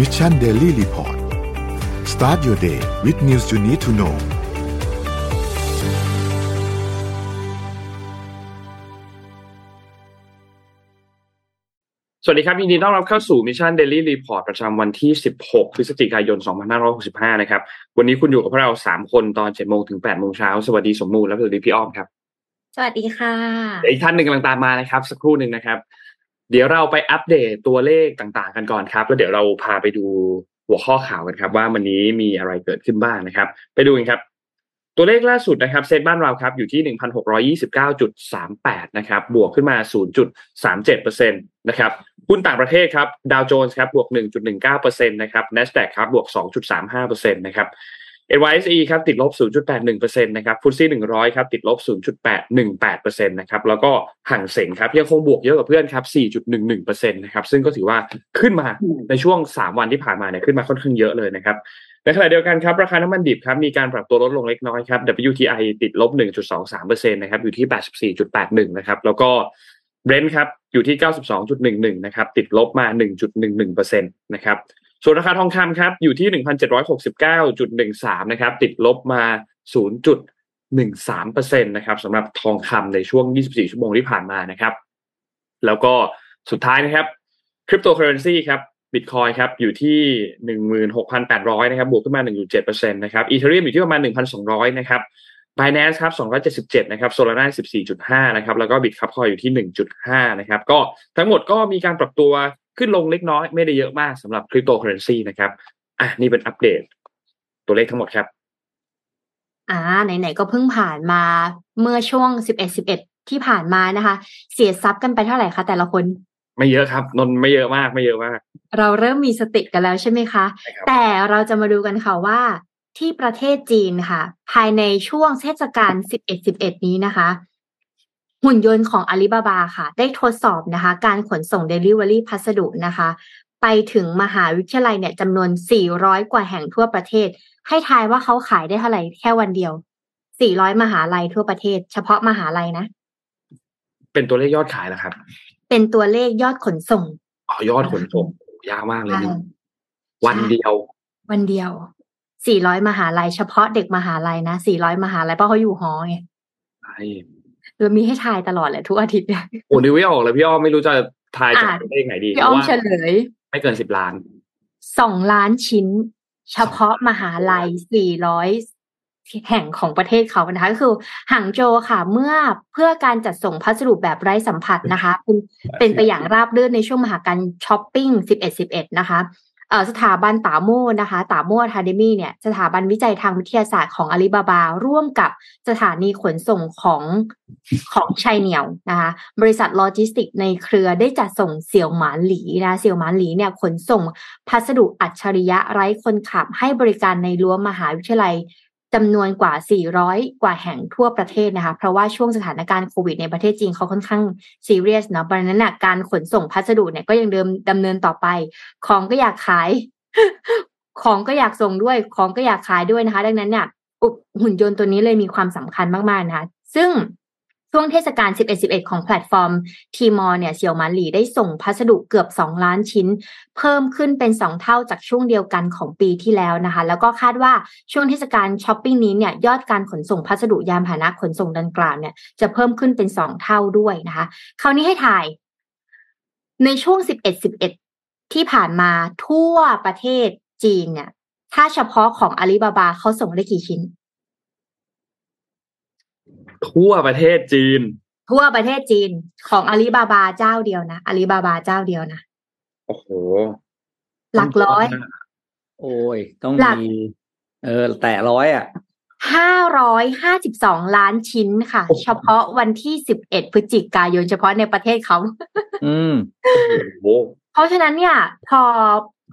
Mission Daily Report start your day with news you need to know สวัสดีครับยินดีต้อนรับเข้าสู่ Mission Daily Report ประจำวันที่ 16 พฤศจิกายน 2565 นะครับ วันนี้คุณอยู่กับพวกเรา 3 คนตอน 7 โมงถึง 8 โมงเช้า สวัสดีสมมูลและสวัสดีพี่อ้อมครับ สวัสดีค่ะเดี๋ยวอีกท่านหนึ่งกำลังตามมานะครับ สักครู่หนึ่งนะครับ เดี๋ยวเราไปอัปเดตตัวเลขต่างๆ กันก่อนครับ แล้วเดี๋ยวเราพาไปดูหัวข้อข่าวกันครับ ว่าวันนี้มีอะไรเกิดขึ้นบ้างนะครับ ไปดูกันครับ ตัวเลขล่าสุดนะครับเซ็ตบ้านเราครับอยู่ที่ 1,629.38 นะครับบวกขึ้นมา 0.37%นะครับหุ้นต่างประเทศครับดาวโจนส์ครับบวก 1.19%นะครับ NASDAQ ครับบวก 2.35%นะครับ NYSE ครับติดลบ 0.81%นะครับฟุตซี่100 ครับติดลบ 0.818%นะครับแล้วก็ห่างเสงครับยังคงบวกเยอะกว่าเพื่อนครับ 4.11%นะครับซึ่งก็ถือว่าขึ้นมาในช่วง 3 วันที่ผ่านมาเนี่ยขึ้นมาค่อนข้างเยอะเลยนะครับในขณะเดียวกันครับราคาน้ำมันดิบครับมีการปรับตัวลดลงเล็กน้อยครับ WTI ติดลบ 1.23%นะครับอยู่ที่ 84.81 นะครับแล้วก็เบรนท์ครับอยู่ที่ 92.11 นะครับติดลบมา 1.11%นะครับ ส่วนราคาทองคำครับอยู่ที่หนึ่งพันเจ็ดร้อยหกสิบเก้าจุดหนึ่งสามนะครับติดลบมาศูนย์จุดหนึ่งสามเปอร์เซ็นต์นะครับสำหรับทองคำในช่วงยี่สิบสี่ชั่วโมงที่ผ่านมานะครับ แล้วก็สุดท้ายนะครับคริปโตเคอเรนซีครับบิตคอยครับอยู่ที่หนึ่งหมื่นหกพันแปดร้อยนะครับบวกขึ้นมาหนึ่งจุดเจ็ดเปอร์เซ็นต์นะครับ Ethereum อยู่ที่ประมาณหนึ่งพันสองร้อยนะครับบายแ a นสครับสองร้อยเจ็ดสิบเจ็ดนะครับ Solana สิบสี่จุดห้านะครับแล้วก็ Bitkub Coin อยู่ที่หนึ่งจุดห้านะครับก็ทั้งหมดก็มีการปรับตัว ขึ้นลงเล็กน้อยไม่ได้เยอะมากสำหรับคริปโตเคอเรนซีนะครับอะนี่เป็นอัปเดต ตัวเลขทั้งหมดครับ อ่าไหนๆก็เพิ่งผ่านมาเมื่อช่วงสิบเอ็ดสิบเอ็ดที่ผ่านมานะคะ เสียทรัพย์กันไปเท่าไหร่คะแต่ละคน ไม่เยอะครับนนไม่เยอะมากไม่เยอะมาก เราเริ่มมีสติกันแล้วใช่ไหมคะใช่ครับแต่เราจะมาดูกันค่ะว่าที่ประเทศจีนค่ะ ภายในช่วงเทศกาลสิบเอ็ดสิบเอ็ดนี้นะคะ หุ่นยนต์ของอาลีบาบาค่ะ ได้ทดสอบนะคะ การขนส่ง Delivery พัสดุนะคะ ไปถึงมหาวิทยาลัยเนี่ยจำนวน 400 กว่าแห่งทั่วประเทศ ให้ทายว่าเขาขายได้เท่าไหร่แค่วันเดียว 400 มหาลัยทั่วประเทศ เฉพาะมหาลัยนะ เป็นตัวเลขยอดขายแล้วครับ เป็นตัวเลขยอดขนส่งอ๋อยอดขนส่งยากมากเลยนี่ใช่วันเดียว วันเดียว 400 มหาลัย เฉพาะเด็กมหาลัยนะ 400 มหาลัยเพราะเขาอยู่หอไงใช่ เรามีให้ทายตลอดแหละทุกอาทิตย์เนี่ยโอ้นึกไม่ออกเลยพี่อ้อมไม่รู้จะทายจากอะตัวเลขไหนดีพี่อ้อมว่าเฉลย ไม่เกินสิบล้านสองล้านชิ้น เฉพาะมหาลัย400แห่งของประเทศเขานะคะก็คือหางโจวค่ะเมื่อเพื่อการจัดส่งพัสดุแบบไร้สัมผัสนะคะเป็นเป็นไปอย่างราบรื่นในช่วงมหาการช้อปปิ้ง 11-11 นะคะเอ่อ สถาบันตาโมนะคะตาโมอะคาเดมี่เนี่ยสถาบันวิจัยทางวิทยาศาสตร์ของอาลีบาบา ร่วมกับสถานีขนส่งของของชัยเหนียวนะคะบริษัทโลจิสติกในเครือได้จัดส่งเสี่ยวหมานหลีนะเสี่ยวหมานหลีเนี่ยขนส่งพัสดุอัจฉริยะไร้คนขับให้บริการในรั้วมหาวิทยาลัย จำนวนกว่า 400 กว่าแห่งทั่วประเทศนะคะ เพราะว่าช่วงสถานการณ์โควิดในประเทศจีนเขาค่อนข้างซีเรียสเนาะเพราะฉะนั้นการขนส่งพัสดุเนี่ยก็ยังเดิมดำเนินต่อไป ของก็อยากขาย ของก็อยากส่งด้วย ของก็อยากขายด้วยนะคะ ดังนั้นเนี่ยหุ่นยนต์ตัวนี้เลยมีความสำคัญมากๆนะคะ ซึ่ง ช่วงเทศกาล 11-11 ของแพลตฟอร์มทีมอร์เนี่ยเสี่ยวหมานหลีได้ส่งพัสดุเกือบ 2 ล้านชิ้น เพิ่มขึ้นเป็น 2 เท่าจากช่วงเดียวกันของปีที่แล้วนะคะ แล้วก็คาดว่าช่วงเทศกาลช้อปปิ้งนี้เนี่ยยอดการขนส่งพัสดุยานพาหนะขนส่งดังกล่าวเนี่ยจะเพิ่มขึ้นเป็น 2 เท่าด้วยนะคะ คราวนี้ให้ถ่าย ในช่วง 11-11 ที่ผ่านมาทั่วประเทศจีนเนี่ยถ้าเฉพาะของอาลีบาบาเขาส่งได้กี่ชิ้น ทั่วประเทศจีน ทั่วประเทศจีนของอาลีบาบาเจ้าเดียวนะอาลีบาบาเจ้าเดียวนะโอ้โห หลักร้อย โอ้ย ต้องหลักมีเออ แตะร้อยอะห้าร้อยห้าสิบสองล้านชิ้นค่ะ เฉพาะวันที่สิบเอ็ดพฤศจิกายนเฉพาะในประเทศเขา อืมโอ้โหเพราะฉะนั้นเนี่ย พอ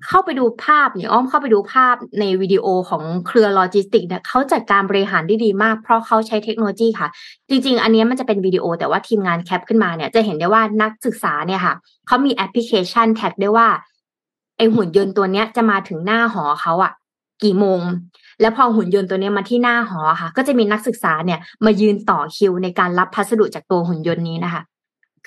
เข้าไปดูภาพเนี่ยอ้อมเข้าไปดูภาพในวิดีโอของเครือโลจิสติกเนี่ยเขาจัดการบริหารได้ดีมาก เพราะเขาใช้เทคโนโลยีค่ะ จริง ๆ อันนี้มันจะเป็นวิดีโอแต่ว่าทีมงานแคปขึ้นมาเนี่ยจะเห็นได้ว่านักศึกษาเนี่ยค่ะเขามีแอปพลิเคชัน track ได้ว่าไอหุ่นยนต์ตัวเนี้ยจะมาถึงหน้าหอเขาอะกี่โมง แล้วพอหุ่นยนต์ตัวนี้มาที่หน้าหอค่ะ ก็จะมีนักศึกษาเนี่ยมายืนต่อคิวในการรับพัสดุจากตัวหุ่นยนต์นี้นะคะ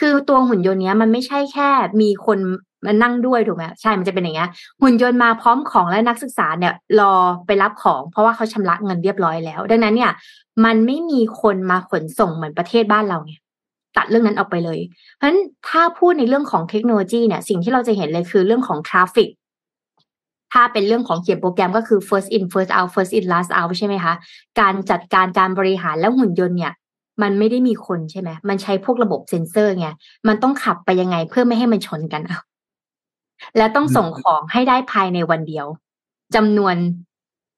คือตัวหุ่นยนต์เนี้ยมันไม่ใช่แค่มีคน มันนั่งด้วยถูกไหมใช่มันจะเป็นอย่างเงี้ยหุ่นยนต์มาพร้อมของและนักศึกษาเนี่ยรอไปรับของ เพราะว่าเขาชำระเงินเรียบร้อยแล้ว ดังนั้นเนี่ย มันไม่มีคนมาขนส่งเหมือนประเทศบ้านเราไงตัดเรื่องนั้นออกไปเลย เพราะฉะนั้นถ้าพูดในเรื่องของเทคโนโลยีเนี่ยสิ่งที่เราจะเห็นเลยคือเรื่องของทราฟิกถ้าเป็นเรื่องของเขียนโปรแกรมก็คือ first in first out first in last out ใช่ไหมคะ การจัดการการบริหารแล้วหุ่นยนต์เนี่ย มันไม่ได้มีคนใช่ไหม มันใช้พวกระบบเซ็นเซอร์ไง มันต้องขับไปยังไงเพื่อไม่ให้มันชนกันอะ และต้องส่งของให้ได้ภายในวันเดียวจำนวน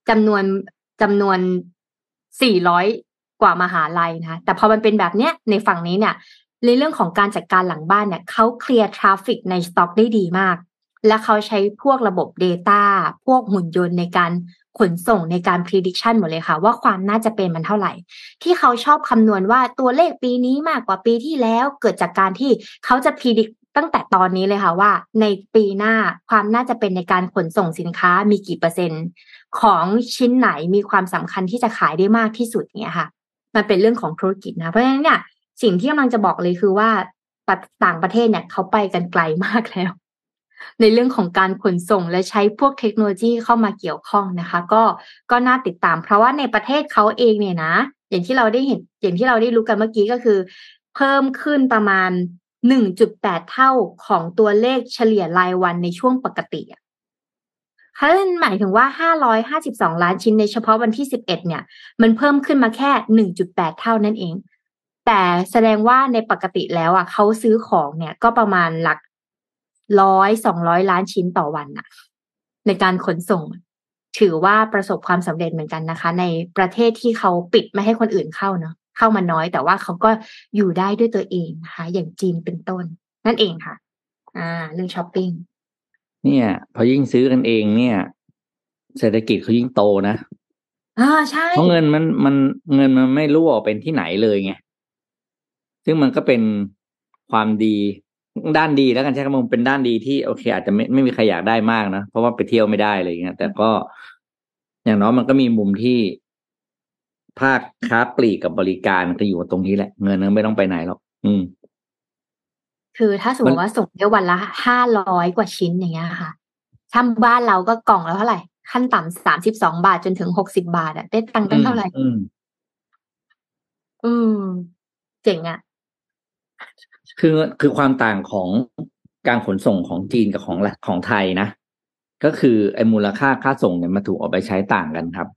จำนวนจำนวนสี่ร้อยกว่ามหาลัยนะคะแต่พอมันเป็นแบบเนี้ยในฝั่งนี้เนี่ย ในเรื่องของการจัดการหลังบ้านเนี่ยเขาเคลียร์ traffic ในสต็อกได้ดีมาก และเขาใช้พวกระบบ Data พวกหุ่นยนต์ในการขนส่งในการ prediction หมดเลยค่ะ ว่าความน่าจะเป็นมันเท่าไหร่ ที่เขาชอบคำนวณว่าตัวเลขปีนี้มากกว่าปีที่แล้วเกิดจากการที่เขาจะ predict ตั้งแต่ตอนนี้เลยค่ะว่า ในปีหน้าความน่าจะเป็นในการขนส่งสินค้ามีกี่เปอร์เซ็นต์ ของชิ้นไหนมีความสำคัญที่จะขายได้มากที่สุดเนี่ยค่ะ มันเป็นเรื่องของธุรกิจนะ เพราะฉะนั้นเนี่ยสิ่งที่กำลังจะบอกเลยคือว่าต่างประเทศเนี่ยเขาไปกันไกลมากแล้ว ในเรื่องของการขนส่งและใช้พวกเทคโนโลยีเข้ามาเกี่ยวข้องนะคะ ก็ก็น่าติดตาม เพราะว่าในประเทศเขาเองเนี่ยนะ อย่างที่เราได้เห็นอย่างที่เราได้รู้กันเมื่อกี้ก็คือ เพิ่มขึ้นประมาณ 1.8 เท่าของตัวเลขเฉลี่ยรายวันในช่วงปกติอะถ้าหมายถึงว่า 552 ล้านชิ้นในเฉพาะวันที่ 11 เนี่ย มันเพิ่มขึ้นมาแค่ 1.8 เท่านั่นเอง แต่แสดงว่าในปกติแล้วอะเขาซื้อของเนี่ยก็ประมาณหลักร้อยสองร้อยล้านชิ้นต่อวันน่ะ ในการขนส่ง ถือว่าประสบความสำเร็จเหมือนกันนะคะ ในประเทศที่เขาปิดไม่ให้คนอื่นเข้าเนาะ เข้ามาน้อย แต่ว่าเขาก็อยู่ได้ด้วยตัวเองนะคะอย่างจีนเป็นต้น นั่นเองค่ะ อ่า เรื่องช้อปปิ้งเนี่ยพอยิ่งซื้อกันเองเนี่ย เศรษฐกิจเขายิ่งโตนะอ่าใช่เพราะเงินมันมันเงินมันไม่รั่วเป็นที่ไหนเลยไงซึ่งมันก็เป็นความดีด้านดีแล้วกันใช่ไหมมันเป็นด้านดีที่โอเค อาจจะไม่ไม่มีใครอยากได้มากนะเพราะว่าไปเที่ยวไม่ได้อะไรอย่างเงี้ยแต่ก็อย่างน้อยมันก็มีมุมที่ ภาคค้าปลีกกับบริการก็อยู่ตรงนี้แหละ เงินนั้นไม่ต้องไปไหนหรอกอืม คือถ้าสมมติว่าส่งได้วันละห้าร้อยกว่าชิ้นอย่างเงี้ยค่ะถ้าบ้านเราก็กล่องแล้วเท่าไหร่ ขั้นต่ำสามสิบสองบาทจนถึงหกสิบาทอะได้ตังค์ตั้งเท่าไหร่ อืมอืมเจ๋งอะคือคือความต่างของการขนส่งของจีนกับของของไทยนะ ก็คือไอ้มูลค่าค่าส่งเนี่ยมาถูกเอาไปใช้ต่างกันครับ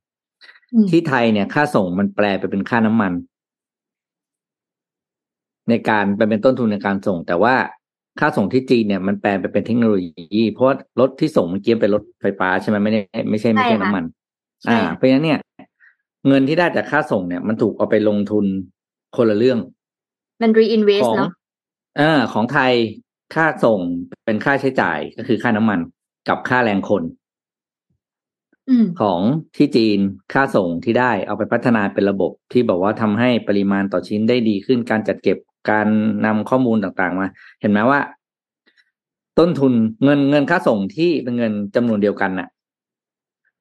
ที่ไทยเนี่ยค่าส่งมันแปลไปเป็นค่าน้ำมัน ในการไปเป็นต้นทุนในการส่ง แต่ว่าค่าส่งที่จีนเนี่ยมันแปลไปเป็นเทคโนโลยี เพราะว่ารถที่ส่งเมื่อกี้เป็นรถไฟฟ้าใช่ไหมไม่ได้ไม่ใช่ไม่ใช่น้ำมัน อ่า เพราะฉะนั้นเนี่ย เงินที่ได้จากค่าส่งเนี่ย มันถูกเอาไปลงทุนคนละเรื่อง มัน reinvest เนาะเออของไทยค่าส่งเป็นค่าใช้จ่ายก็คือค่าน้ำมันกับค่าแรงคนอืม ของที่จีนค่าส่งที่ได้เอาไปพัฒนาเป็นระบบที่บอกว่าทำให้ปริมาณต่อชิ้นได้ดีขึ้นการจัดเก็บการนำข้อมูลต่างๆมา เห็นไหมว่า ต้นทุนเงินเงินค่าส่งที่เป็นเงินจำนวนเดียวกันน่ะ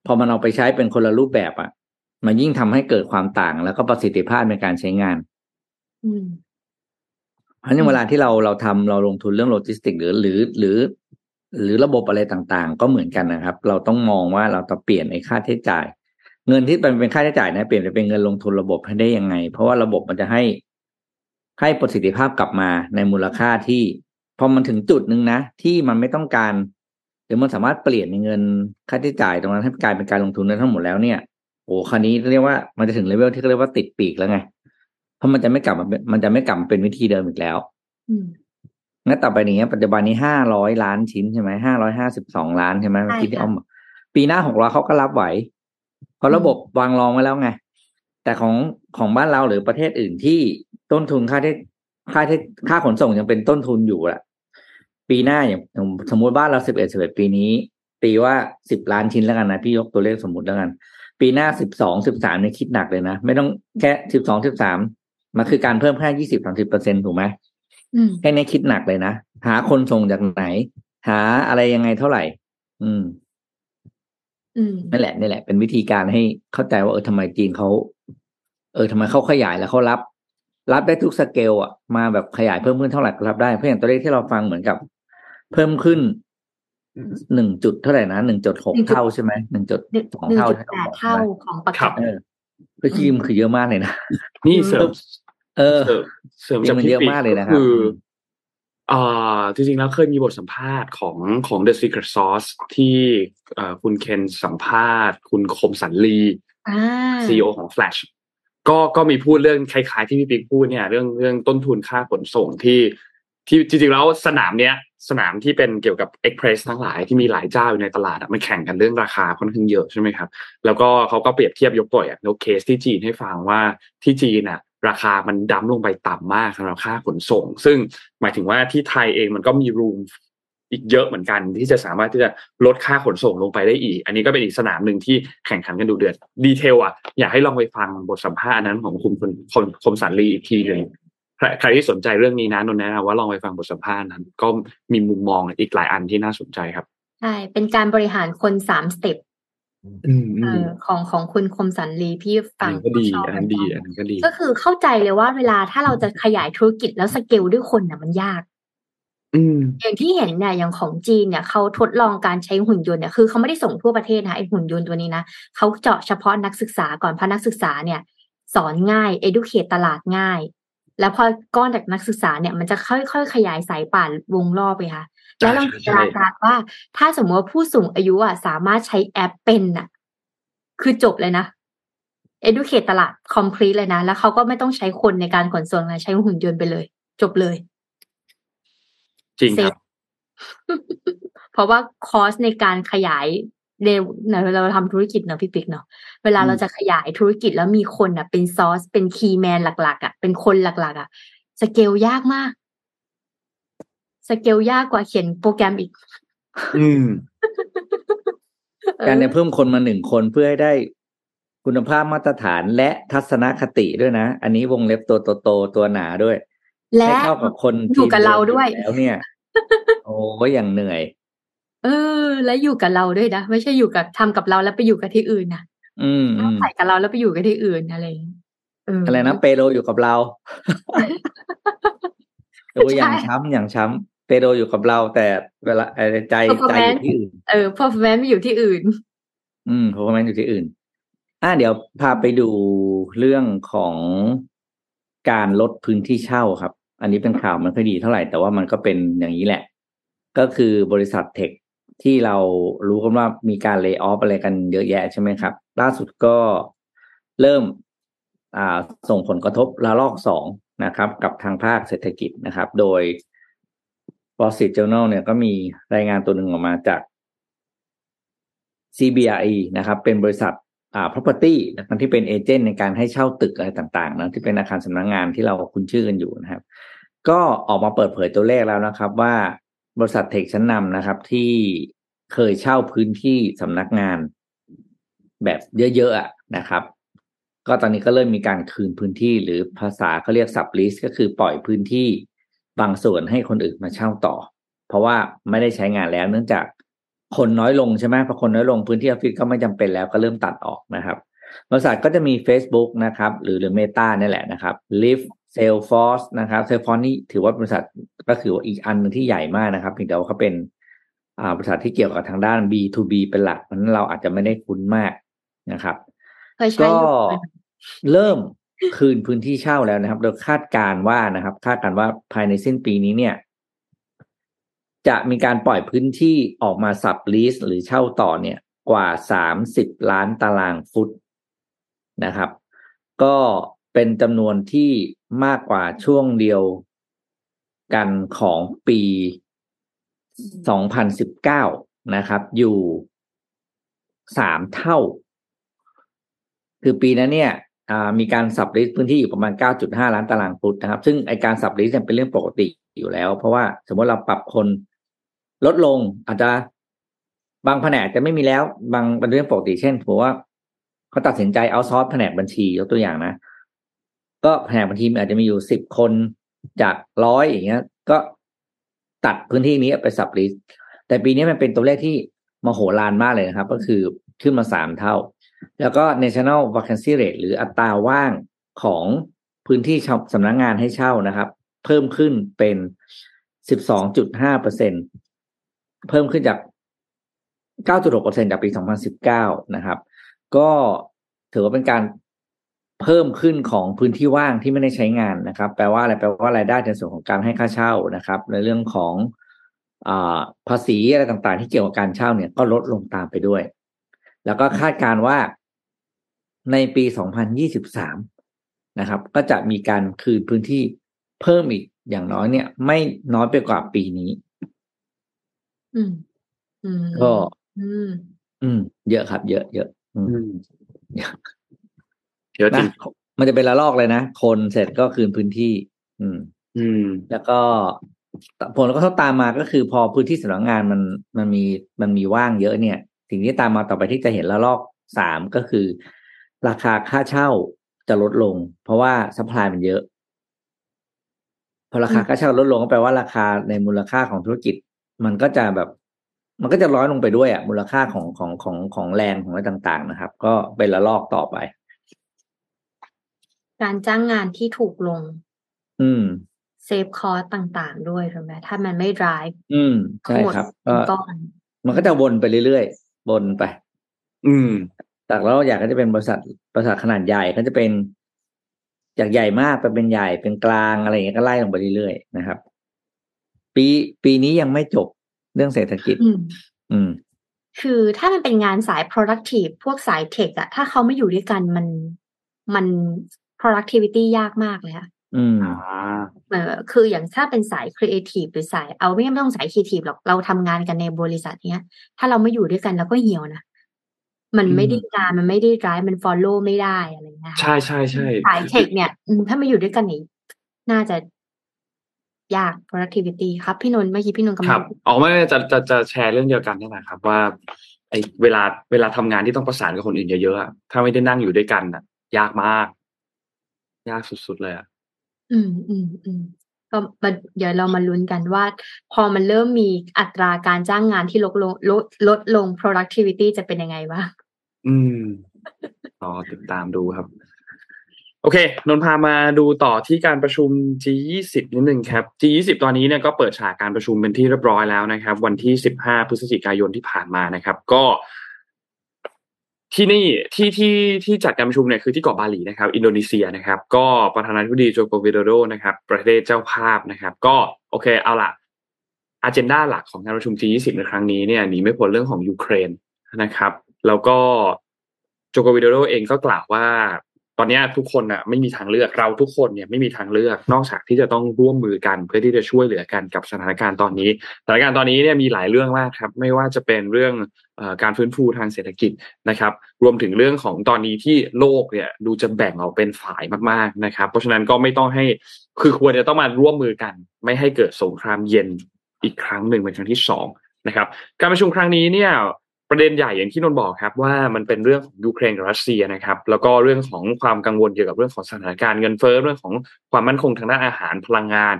พอมันเอาไปใช้เป็นคนละรูปแบบอะ มันยิ่งทำให้เกิดความต่างแล้วก็ประสิทธิภาพในการใช้งาน อืมเพราะฉะนั้นเวลาที่เราเราทำเราลงทุนเรื่องโลจิสติก หรือหรือหรือ หรือระบบอะไรต่างๆ ก็เหมือนกันนะครับ เราต้องมองว่าเราจะเปลี่ยนไอ้ค่าใช้จ่าย เงินที่เป็นค่าใช้จ่ายนะเปลี่ยนไปเป็นเงินลงทุนระบบให้ได้ยังไง เพราะว่าระบบมันจะให้ให้ประสิทธิภาพกลับมาในมูลค่าที่พอมันถึงจุดหนึ่งนะ ที่มันไม่ต้องการ หรือมันสามารถเปลี่ยนในเงินค่าใช้จ่ายตรงนั้นให้กลายเป็นการลงทุนได้ทั้งหมดแล้วเนี่ยโอ้คันนี้เรียกว่ามันจะถึงเลเวลที่เขาเรียกว่าติดปีกแล้วไง เพราะมันจะไม่กลับมามันจะไม่กลับเป็นวิธีเดิมอีกแล้วอื งั้นต่อไปนี้ปัจจุบันนี้ห้าร้อยล้านชิ้นใช่ไหมห้าร้อยห้าสิบสองล้านใช่ไหมใช่ที่ที่ค่ะเอามาปีหน้าหกร้อยเขาก็รับไหว เพราะระบบวางรองไว้แล้วไง แต่ของของบ้านเราหรือประเทศอื่นที่ต้นทุนค่าที่ค่าที่ค่าขนส่งยังเป็นต้นทุนอยู่อะปีหน้าอย่างสมมติบ้านเราสิบเอ็ดสิบเอ็ดปีนี้ ตีว่าสิบล้านชิ้นแล้วกันนะพี่ยกตัวเลขสมมติแล้วกัน ปีหน้าสิบสองสิบสามเนี่ยคิดหนักเลยนะ ไม่ต้องแค่สิบสองสิบสามมันคือการเพิ่มแค่ยี่สิบสามสิบเปอร์เซ็นถูกไหมอืม แค่นี้คิดหนักเลยนะ หาคนส่งจากไหน หาอะไรยังไงเท่าไหร่อืมอืมนั่นแหละนี่แหละ เป็นวิธีการให้เข้าใจว่าเออทำไมจีนเขาเออทำไมเขาขยายแล้วเขารับ รับได้ทุกสเกลอะมาแบบขยายเพิ่มขึ้นเท่าไหร่ก็รับได้เพราะอย่างตัวเลขที่เราฟังเหมือนกับ เพิ่มขึ้นอืมหนึ่งจุดเท่าไหร่นะหนึ่งจุดหกหนึ่งจุดเท่าใช่ไหมหนึ่งจุดหนึ่งสองหนึ่งเท่าจุดแปดเท่าของปกครับติเออก็คิมคือเยอะมากเลยนะนี่เสริม เออ เสริมเสริมจริจากงมันพี่เยอะปิ๊กมากเลยนะครับคือมอ่าจริงๆแล้วเคยมีบทสัมภาษณ์ของของ The Secret Sauce ที่เอ่อคุณเคนสัมภาษณ์ คุณคมสันลีอ่า CEO ของ Flash ก็ก็มีพูดเรื่องคล้ายๆที่พี่ปิ๊กพูดเนี่ย เรื่องเรื่องต้นทุนค่าขนส่งที่ ที่จริงๆแล้วสนามเนี้ยสนามที่เป็นเกี่ยวกับ Express ทั้งหลายที่มีหลายเจ้าอยู่ในตลาดอะมันแข่งกันเรื่องราคาค่อนข้างเยอะใช่ไหมครับ แล้วก็เขาก็เปรียบเทียบยกตัวอย่างยกเคสที่จีนให้ฟังว่าที่จีนน่ะ ราคามันดั้มลงไปต่ำมากสำหรับค่าขนส่ง ซึ่งหมายถึงว่าที่ไทยเองมันก็มี room อีกเยอะเหมือนกันที่จะสามารถที่จะลดค่าขนส่งลงไปได้อีก อันนี้ก็เป็นอีกสนามหนึ่งที่แข่งขันกันดุเดือด detail อะอยากให้ลองไปฟังบทสัมภาษณ์นั้นของคุณคมคมคมสันลีอีกทีหนึ่งใครที่สนใจเรื่องนี้นะนนแนะนำว่าลองไปฟังบทสัมภาษณ์นั้น ก็มีมุมมองอีกหลายอันที่น่าสนใจครับใช่เป็นการบริหารคนสาม step ของของคุณคมสันลีพี่อัฟันงนั้นก็ดีชบอันนั้นดีอันนั้นก็ดี ก็คือเข้าใจเลยว่าเวลาถ้าเราจะขยายธุรกิจแล้วสเกลด้วยคนน่ะมันยากอืมอย่างที่เห็นเนี่ยอย่างของจีนเนี่ยเขาทดลองการใช้หุ่นยนต์เนี่ยคือเขาไม่ได้ส่งทั่วประเทศนะไอหุ่นยนต์ตัวนี้นะเขาเจาะเฉพาะนักศึกษาก่อนเพราะนักศึกษาเนี่ย สอนง่าย educate ตลาดง่าย แล้วพอก้อนจากนักศึกษาเนี่ยมันจะค่อยๆขยายสายป่านวงรอบไปค่ะ แล้วลองจินตนาการว่า ถ้าสมมติว่าผู้สูงอายุอะสามารถใช้แอปเป็นอะ คือจบเลยนะ educate ตลาด complete เลยนะ แล้วเขาก็ไม่ต้องใช้คนในการขนส่งนะใช้หุ่นยนต์ไปเลย จบเลย จริงครับ เพราะว่าคอสในการขยายเร็วเราทำธุรกิจเนอะพี่ปิ๊กเนาะเวลาอืมเราจะขยายธุรกิจแล้วมีคนอะ เป็นซอสเป็นคีย์แมนหลักๆอะเป็นคนหลักๆอะสเกลยากมาก สเกลยากกว่าเขียนโปรแกรมอีก อืม การเนี่ยเพิ่มคนมาหนึ่งคนเพื่อให้ได้คุณภาพมาตรฐานและทัศนคติด้วยนะ อันนี้วงเล็บตัวโตๆตัวหนาด้วย และให้เข้ากับคนอยู่กับเราด้วยทีมเมอแล้วเนี่ย โอ้ยอย่างเหนื่อย เออ และอยู่กับเราด้วยนะไม่ใช่อยู่กับทำกับเราแล้วไปอยู่กับที่อื่นนะอืมอืมใส่กับเราแล้วไปอยู่กับที่อื่นอะไรอย่างเงี้ยเออออะไรนะเปโดอยู่กับเราโอ้ยอย่างช้ำอย่างช้ำ เปโดอยู่กับเราแต่เวลาเอ่อใจใจอยู่ที่อื่น เออพอแฟนไม่อยู่ที่อื่น อืมเพราะว่ามันอยู่ที่อื่น อะเดี๋ยวพาไปดูเรื่องของการลดพื้นที่เช่าครับ อันนี้เป็นข่าวไมันค่อยดีเท่าไหร่แต่ว่ามันก็เป็นอย่างนี้แหละ ก็คือบริษัทเทคที่เรารู้กันว่ามีการเลิกออฟอะไรกันเยอะแยะใช่ไหมครับ ล่าสุดก็เริ่มอ่าส่งผลกระทบระลอกสองนะครับ กับทางภาคเศรษฐกิจนะครับ โดย Wall Street Journal เนี่ยก็มีรายงานตัวหนึ่งออกมาจาก CBRE นะครับ เป็นบริษัทอ่า property นะครับที่เป็นเอเจนต์ในการให้เช่าตึกอะไรต่างๆนะที่เป็นอาคารสำนักงงานที่เราคุ้นชื่อกันอยู่นะครับ ก็ออกมาเปิดเผยตัวเลขแล้วนะครับ ว่าบริษัทเทคชั้นนำนะครับ ที่เคยเช่าพื้นที่สำนักงานแบบเยอะๆนะครับ ก็ตอนนี้ก็เริ่มมีการคืนพื้นที่หรือภาษาเขาเรียก sublease ก็คือปล่อยพื้นที่ บางส่วนให้คนอื่นมาเช่าต่อ เพราะว่าไม่ได้ใช้งานแล้วเนื่องจากคนน้อยลงใช่ไหมพอคนน้อยลงพื้นที่ออฟฟิศก็ไม่จำเป็นแล้วก็เริ่มตัดออกนะครับบริษัทก็จะมี Facebook นะครับ หรือหรือ Meta นี่แหละนะครับ Lyft Salesforce นะครับ Salesforce นี่ถือว่าบริษัทก็คือว่าอีกอันหนึงที่ใหญ่มากนะครับเพียงแต่ว่าเขาเป็นอ่าบริษัทที่เกี่ยวกับทางด้าน B2B เป็นหลักเพราะฉะนั้นเราอาจจะไม่ได้คุ้นมากนะครับเคยใช้ก็อยู่เริ่ม คืนพื้นที่เช่าแล้วนะครับ โดยคาดการว่านะครับ คาดการว่าภายในสิ้นปีนี้เนี่ย จะมีการปล่อยพื้นที่ออกมาสับลีสหรือเช่าต่อเนี่ย กว่าสามสิบล้านตารางฟุตนะครับ ก็เป็นจำนวนที่มากกว่าช่วงเดียวกันของปี 2019 นะครับ อยู่สามเท่า คือปีนั้นเนี่ย มีการสับลิสพื้นที่อยู่ประมาณ 9.5 ล้านตารางฟุตนะครับ ซึ่งไอการสับลิสเนี่ยเป็นเรื่องปกติอยู่แล้ว เพราะว่าสมมติเราปรับคนลดลงอาจจะบางแผนกจะไม่มีแล้ว บางเป็นเรื่องปกติเช่นผมว่าเขาตัดสินใจเอาซอสแผนกบัญชียกตัวอย่างนะ ก็แผนกบัญชีอาจจะมีอยู่สิบคนจากร้อยอย่างเงี้ย ก็ตัดพื้นที่นี้ไป sublease แต่ปีนี้มันเป็นตัวเลขที่มโหฬารมากเลยนะครับ ก็คือขึ้นมาสามเท่า แล้วก็ national vacancy rate หรืออัตราว่างของพื้นที่สำนักงงานให้เช่านะครับ เพิ่มขึ้นเป็น12.5เปอร์เซ็นต์เพิ่มขึ้นจาก9.6%จากปี2019นะครับ ก็ถือว่าเป็นการเพิ่มขึ้นของพื้นที่ว่างที่ไม่ได้ใช้งานนะครับ แปลว่าอะไรแปลว่ารายได้ในส่วนของการให้ค่าเช่านะครับ ในเรื่องของอภาษีอะไรต่างๆ ที่เกี่ยวกับการเช่าเนี่ยก็ลดลงตามไปด้วย แล้วก็คาดการว่าในปี 2023 นะครับ ก็จะมีการคืนพื้นที่เพิ่มอีกอย่างน้อยเนี่ย ไม่น้อยไปกว่าปีนี้ อืม อืม ก็ อืม อืม เยอะครับ เยอะ เยอะ อืมอืมเยอะเยอะจรินะงมันจะเป็นระลอกเลยนะ คนเสร็จก็คืนพื้นที่ อืม อืม แล้วก็ผลก็ตามมาก็คือพอพื้นที่สำนักงานมันมันมีมันมีว่างเยอะเนี่ย สิ่งที่ตามมาต่อไปที่จะเห็นระลอกสามก็คือ ราคาค่าเช่าจะลดลง เพราะว่าซัพพลายมันเยอะพอราคาค่าเช่าลดลงก็แปลว่าราคาในมูลค่าของธุรกิจ มันก็จะแบบ มันก็จะร้อยลงไปด้วยอะมูลค่าของของของของแรงของอะไรต่าง ๆ นะครับ ก็เป็นระลอกต่อไป การจ้างงานที่ถูกลง อืมเซฟคอร์สต่างๆ ด้วยถูกไหมถ้ามันไม่ drive อืมทั้ใช่งหมดครับเป็ก็นก้อนมันก็จะวนไปเรื่อย ๆวนไป อืมจากเราอยากก็จะเป็นบริษัทบริษัทขนาดใหญ่ก็จะเป็น จากใหญ่มากไปเป็นใหญ่เป็นกลางอะไรอย่างเงี้ยก็ไล่ลงไปเรื่อยๆนะครับ ปีปีนี้ยังไม่จบเรื่องเศรษฐกิจ อืมอืมคือถ้ามันเป็นงานสาย productive พวกสายเทคอะถ้าเขาไม่อยู่ด้วยกันมันมัน productivity ยากมากเลยอะ อืมอ่าเออคืออย่างถ้าเป็นสาย creative หรือสายเอาไม่ต้องสาย creative หรอกเราทำงานกันในบริษัทเนี้ย ถ้าเราไม่อยู่ด้วยกันเราก็เหี่ยวนะมันไม่ได้งานมันไม่ได้ drive มัน follow ไม่ได้อะไรเงี้ยใช่ใช่ใช่สายเทคเนี่ยอืมถ้ามาอยู่ด้วยกันนี่น่าจะยาก productivity ครับพี่นนท์เมื่อกี้พี่นนท์กำคลัรับงอ๋อไม่ไม่จะจะจะแชร์เรื่องเดียวกันนี่แหละครับ ว่าไอ้เวลาเวลาทำงานที่ต้องประสานกับคนอื่นเยอะๆอะถ้าไม่ได้นั่งอยู่ด้วยกันอะ ยากมาก ยากสุดๆเลยอะ อืมอืมอืมก็มาเดี๋ยวเรามาลุ้นกันว่า พอมันเริ่มมีอัตราการจ้างงานที่ลดลงลดลดลง productivity จะเป็นยังไงบ้างอืมรอติดตามดูครับ โอเคนนท์พามาดูต่อที่การประชุม G20 นิดนึงครับ G20 ตอนนี้เนี่ยก็เปิดฉากการประชุมเป็นที่เรียบร้อยแล้วนะครับ วันที่ 15 พฤศจิกายนที่ผ่านมานะครับ ก็ ที่นี่ที่ที่ที่จัดการประชุมเนี่ยคือที่เกาะบาหลีนะครับ อินโดนีเซียนะครับ ก็ประธานาธิบดีโจโกวิโดโดนะครับ ประเทศเจ้าภาพนะครับ ก็โอเคเอาล่ะอาเจนดาหลักของการประชุม G20 ในครั้งนี้เนี่ยหนีไม่พ้นเรื่องของยูเครนนะครับ แล้วก็โจโกวิโดโดเองก็กล่าวว่า ตอนนี้ทุกคนอะไม่มีทางเลือกเราทุกคนเนี่ยไม่มีทางเลือกนอกจากที่จะต้องร่วมมือกันเพื่อที่จะช่วยเหลือกันกับสถานการณ์ตอนนี้สถานการณ์ตอนนี้เนี่ยมีหลายเรื่องมากครับ ไม่ว่าจะเป็นเรื่องอการฟื้นฟูทางเศรษฐกิจนะครับ รวมถึงเรื่องของตอนนี้ที่โลกเนี่ยดูจะแบ่งออกเป็นฝ่ายมากๆนะครับ เพราะฉะนั้นก็ไม่ต้องให้คือควรจะต้องมาร่วมมือกัน ไม่ให้เกิดสงครามเย็นอีกครั้งหนึ่งเป็นครั้งที่สองนะครับ การประชุมครั้งนี้เนี่ย ประเด็นใหญ่อย่างที่นนท์บอกครับว่ามันเป็นเรื่องของยูเครนกับรัสเซียนะครับ แล้วก็เรื่องของความกังวลเกี่ยวกับเรื่องของสถานการณ์เงินเฟ้อเรื่องของความมั่นคงทางด้านอาหารพลังงาน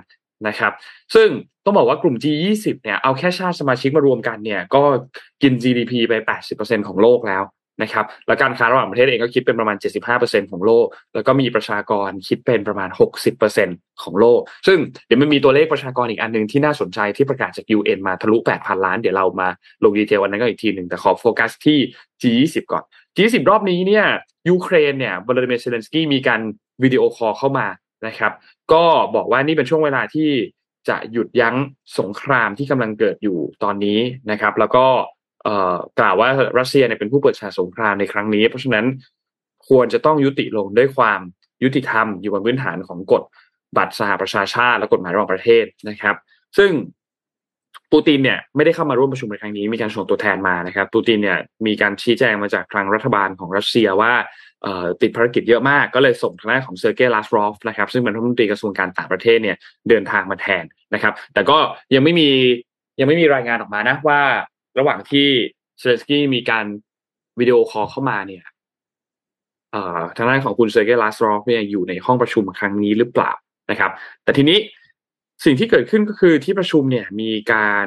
นะครับ ซึ่งต้องบอกว่ากลุ่ม G20 เนี่ยเอาแค่ชาติสมาชิกมารวมกันเนี่ยก็กิน GDP ไป 80%ของโลกแล้ว นะครับแล้วการค้าระหว่างประเทศเองก็คิดเป็นประมาณ 75%ของโลก แล้วก็มีประชากรคิดเป็นประมาณ 60%ของโลก ซึ่งเดี๋ยวมันมีตัวเลขประชากรอีกอันหนึ่งที่น่าสนใจที่ประกาศจาก UN มาทะลุ 8,000 ล้าน เดี๋ยวเรามาลง detail อันนั้นก็อีกทีหนึ่งแต่ขอโฟกัสที่ G20 ก่อน G20 รอบนี้เนี่ยยูเครนเนี่ยวลาดิเมียร์เซเลนสกี้มีการ video call เข้ามานะครับ ก็บอกว่านี่เป็นช่วงเวลาที่จะหยุดยั้งสงครามที่กำลังเกิดอยู่ตอนนี้นะครับ แล้วก็ กล่าวว่ารัสเซียเนี่ยเป็นผู้เปิดฉากสงครามในครั้งนี้ เพราะฉะนั้นควรจะต้องยุติลงด้วยความยุติธรรมอยู่บนพื้นฐานของกฎบัตรสหประชาชาติและกฎหมายระหว่างประเทศนะครับ ซึ่งปูตินเนี่ยไม่ได้เข้ามาร่วมประชุมในครั้งนี้มีการส่งตัวแทนมานะครับปูตินเนี่ยมีการชี้แจงมาจากทางรัฐบาลของรัสเซียว่าติดภารกิจเยอะมากก็เลยส่งทางด้านของเซอร์เกย์ลาสรอฟนะครับซึ่งเป็นรัฐมนตรีกระทรวงการต่างประเทศเนี่ยเดินทางมาแทนนะครับ แต่ก็ยังไม่มียังไม่มีรายงานออกมานะว่า ระหว่างที่เซเลนสกี้มีการ video call เข้ามาเนี่ยเอ่อทางด้านของคุณเซอร์เกย์ลาฟรอฟเนี่ยอยู่ในห้องประชุมครั้งนี้หรือเปล่านะครับ แต่ทีนี้สิ่งที่เกิดขึ้นก็คือที่ประชุมเนี่ยมีการ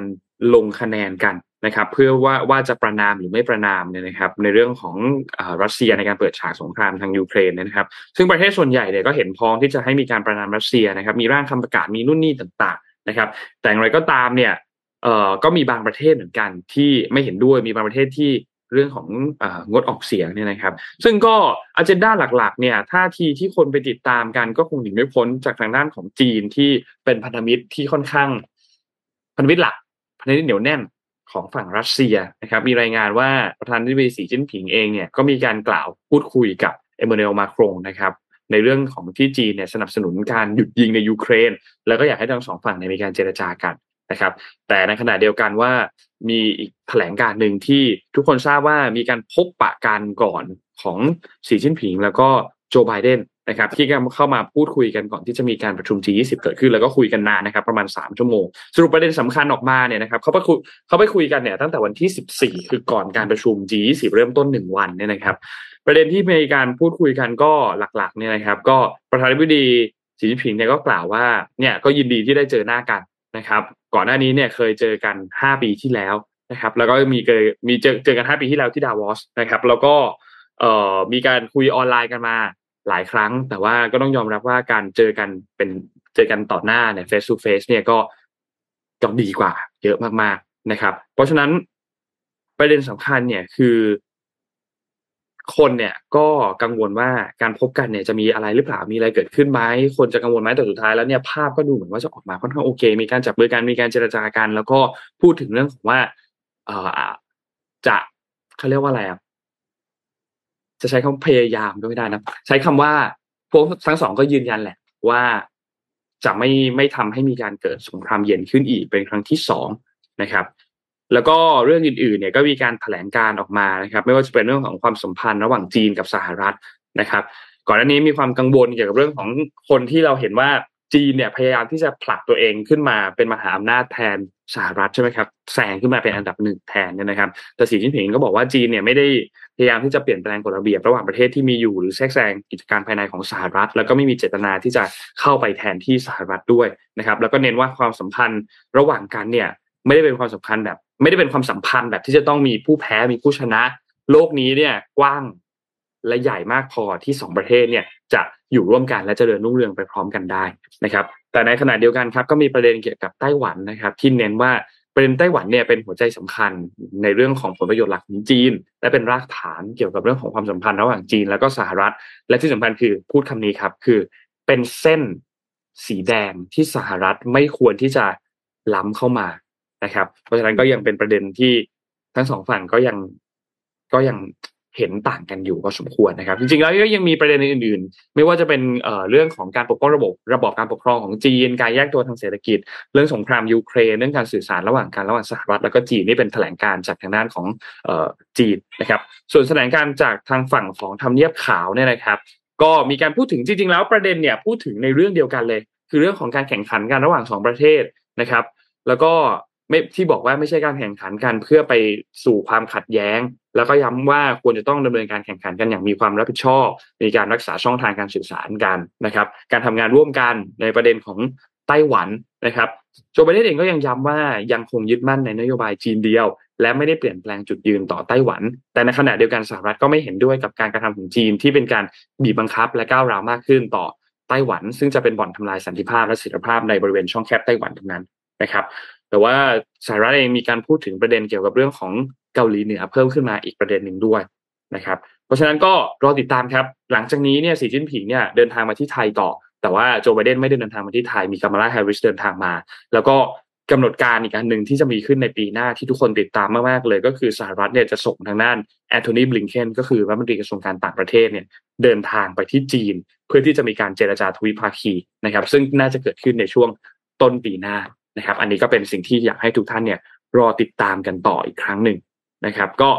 ลงคะแนนกันนะครับ เพื่อว่าว่าจะประณามหรือไม่ประณามเนี่ยนะครับ ในเรื่องของอ่อรัสเซียในการเปิดฉากสงครามทางยูเครนเนี่ยนะครับ ซึ่งประเทศส่วนใหญ่เนี่ยก็เห็นพ้องที่จะให้มีการประนามรัสเซียนะครับ มีร่างคำประกาศมีนู่นนี่ต่าง ๆ นะครับ แต่อย่างไรก็ตามเนี่ย เอ่อก็มีบางประเทศเหมือนกันที่ไม่เห็นด้วยมีบางประเทศที่เรื่องขององดออกเสียงเนี่ยนะครับ ซึ่งก็อันเจนด้าหลักๆ เนี่ยท่าทีที่คนไปติดตามกันก็คงหนีไม่พ้นจากทางด้านของจีนที่เป็นพันธมิตรที่ค่อนข้าง พันธมิตรหลัก พันธมิตรเหนียวแน่นของฝั่งรัสเซียนะครับ มีรายงานว่าประธานาธิบดีสีจิ้นผิงเองเนี่ยก็มีการกล่าวพูดคุยกับเอเมเนลมาครงนะครับ ในเรื่องของที่จีนเนี่ยสนับสนุนการหยุดยิงในยูเครน แล้วก็อยากให้ทั้งสองฝั่งในมีการเจรจากัน นะครับ แต่ในขณะเดียวกันว่ามีอีกแถลงการหนึ่งที่ทุกคนทราบว่ามีการพบปะกันก่อนของสีจิ้นผิงแล้วก็โจไบเดนนะครับที่เข้ามาพูดคุยกันก่อนที่จะมีการประชุม G20 เกิดขึ้นแล้วก็คุยกันนานนะครับประมาณ 3 ชั่วโมง สรุปประเด็นสำคัญออกมาเนี่ยนะครับเขาไปคุยเขาไปคุยกันเนี่ยตั้งแต่วันที่ 14 คือก่อนการประชุม G20 เริ่มต้น 1 วันเนี่ยนะครับ ประเด็นที่มีการพูดคุยกันก็หลักๆเนี่ยนะครับ ก็ประธานาธิบดีสีจิ้นผิงเนี่ยก็กล่าวว่าเนี่ยก็ยินดีที่ได้เจอหน้ากัน นะครับ ก่อนหน้านี้เนี่ยเคยเจอกัน 5 ปีที่แล้วนะครับ แล้วก็มีเจอมีเจอเจอกัน 5 ปีที่แล้วที่ดาวอสนะครับ แล้วก็เอ่อมีการคุยออนไลน์กันมาหลายครั้ง แต่ว่าก็ต้องยอมรับว่าการเจอกันเป็นเจอกันต่อหน้าเนี่ย face to face เนี่ยก็จะดีกว่า เยอะมากๆนะครับ เพราะฉะนั้นประเด็นสำคัญเนี่ยคือ คนเนี่ยก็กังวลว่าการพบกันเนี่ยจะมีอะไรหรือเปล่ามีอะไรเกิดขึ้นไหมคนจะกังวลไหมแต่สุดท้ายแล้วเนี่ยภาพก็ดูเหมือนว่าจะออกมาค่อนข้างโอเค มีการจับมือกันมีการเจรจากัน แล้วก็พูดถึงเรื่องของว่าเอ่อจะเขาเรียกว่าอะไรอะจะใช้คำพยายามก็ไม่ได้นะใช้คำว่าพวกทั้งสองก็ยืนยันแหละ ว่าจะไม่ไม่ทำให้มีการเกิดสงครามเย็นขึ้นอีกเป็นครั้งที่สองนะครับ แล้วก็เรื่องอื่นๆเนี่ยก็มีการแถลงการออกมานะครับ ไม่ว่าจะเป็นเรื่องของความสัมพันธ์ระหว่างจีนกับสหรัฐนะครับ ก่อนหน้านี้มีความกังวลเกี่ยวกับเรื่องของคนที่เราเห็นว่าจีนเนี่ยพยายามที่จะผลักตัวเองขึ้นมาเป็นมหาอำนาจแทนสหรัฐใช่ไหมครับแซงขึ้นมาเป็นอันดับหนึ่งแทนเนี่ยนะครับ แต่สีจิ้นผิงก็บอกว่าจีนเนี่ยไม่ได้พยายามที่จะเปลี่ยนแปลงกฎระเบียบระหว่างประเทศที่มีอยู่หรือแทรกแซงกิจการภายในของสหรัฐ แล้วก็ไม่มีเจตนาที่จะเข้าไปแทนที่สหรัฐด้วยนะครับ แล้วก็เน้นว่าความสัมพันธ์ระหว่างกันเนี่ยไม่ได้เป็นความสัมพันธ์แบบ ไม่ได้เป็นความสัมพันธ์แบบที่จะต้องมีผู้แพ้มีผู้ชนะ โลกนี้เนี่ยกว้างและใหญ่มากพอที่สองประเทศเนี่ยจะอยู่ร่วมกันและจะเจริญรุ่งเรืองไปพร้อมกันได้นะครับ แต่ในขณะเดียวกันครับก็มีประเด็นเกี่ยวกับไต้หวันนะครับ ที่เน้นว่าประเด็นไต้หวันเนี่ยเป็นหัวใจสำคัญในเรื่องของผลประโยชน์หลักของจีน และเป็นรากฐานเกี่ยวกับเรื่องของความสัมพันธ์ระหว่างจีนแล้วก็สหรัฐ และที่สำคัญคือพูดคำนี้ครับ คือเป็นเส้นสีแดงที่สหรัฐไม่ควรที่จะล้ำเข้ามา นะครับ เพราะฉะนั้นก็ยังเป็นประเด็นที่ทั้งสองฝั่งก็ยังก็ยังเห็นต่างกันอยู่พอสมควรนะครับ จริงๆแล้วก็ยังมีประเด็นอื่น ๆ ไม่ว่าจะเป็นเรื่องของการปกป้องระบบ ระบบการปกครองของจีน การแยกตัวทางเศรษฐกิจ เรื่องสงครามยูเครนเรื่องการสื่อสารระหว่างกันระหว่างสหรัฐแล้วก็จีนนี่เป็นแถลงการจากทางด้านของจีนนะครับ ส่วนแถลงการจากทางฝั่งของทำเนียบขาวเนี่ยนะครับ ก็มีการพูดถึงจริง ๆ แล้วประเด็นเนี่ยพูดถึงในเรื่องเดียวกันเลย คือเรื่องของการแข่งขันกันระหว่างสองประเทศนะครับ แล้วก็ ไม่ที่บอกว่าไม่ใช่การแข่งขันกันเพื่อไปสู่ความขัดแย้ง แล้วก็ย้ำว่าควรจะต้องดำเนินการแข่งขันกันอย่างมีความรับผิดชอบในการรักษาช่องทางการสื่อสารกันนะครับ การทำงานร่วมกันในประเด็นของไต้หวันนะครับโจไบเดนเองก็ยังย้ำว่ายังคงยึดมั่นในนโยบายจีนเดียว และไม่ได้เปลี่ยนแปลงจุดยืนต่อไต้หวัน แต่ในขณะเดียวกันสหรัฐก็ไม่เห็นด้วยกับการกระทำของจีนที่เป็นการบีบบังคับและก้าวร้าวมากขึ้นต่อไต้หวัน ซึ่งจะเป็นบ่อนทำลายสันติภาพและเสถียรภาพในบริเวณช่องแคบไต้หวันตรงนั้นนะครับ แต่ว่าสหรัฐเองมีการพูดถึงประเด็นเกี่ยวกับเรื่องของเกาหลีเหนือเพิ่มขึ้นมาอีกประเด็นหนึ่งด้วยนะครับ เพราะฉะนั้นก็รอติดตามครับ หลังจากนี้เนี่ยสีจิ้นผิงเนี่ยเดินทางมาที่ไทยต่อ แต่ว่าโจไบเดนไม่ได้เดินทางมาที่ไทยมีกามาลาแฮร์ริสเดินทางมา แล้วก็กำหนดการอีกอันหนึ่งที่จะมีขึ้นในปีหน้าที่ทุกคนติดตามมากๆเลย ก็คือสหรัฐเนี่ยจะส่งทางด้านแอนโทนีบลิงเคนก็คือรัฐมนตรีกระทรวงการต่างประเทศเนี่ยเดินทางไปที่จีน เพื่อที่จะมีการเจรจาทวิภาคีนะครับซึ่งน่าจะเกิดขึ้นในช่วงต้นปีหน้า นะครับ อันนี้ก็เป็นสิ่งที่อยากให้ทุกท่านเนี่ยรอติดตามกันต่ออีกครั้งหนึ่งนะครับ ก็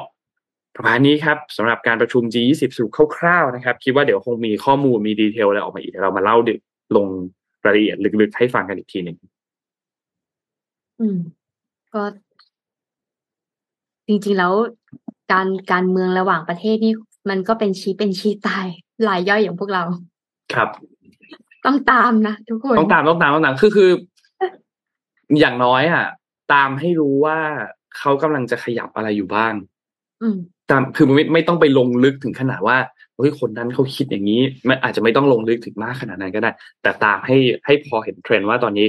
ประมาณนี้ครับสำหรับการประชุม G20 สรุปคร่าวๆนะครับ คิดว่าเดี๋ยวคงมีข้อมูลมีดีเทลอะไรออกมาอีกเรามาเล่าดึกลงรายละเอียดลึกๆให้ฟังกันอีกทีหนึ่งอืม ก็จริงๆแล้วการการเมืองระหว่างประเทศนี่มันก็เป็นชี้เป็นชี้ตายหลายย่อยอย่างพวกเรา ครับ ต้องตามนะทุกคน ต้องตามต้องตามต้องตามคือคือ อย่างน้อยอะ ตามให้รู้ว่าเขากำลังจะขยับอะไรอยู่บ้างอืมตามคือไม่ไม่ต้องไปลงลึกถึงขนาดว่าเฮ้ยคนนั้นเขาคิดอย่างนี้ไม่อาจจะไม่ต้องลงลึกถึงมากขนาดนั้นก็ได้ แต่ตามให้ให้พอเห็นเทรนด์ว่าตอนนี้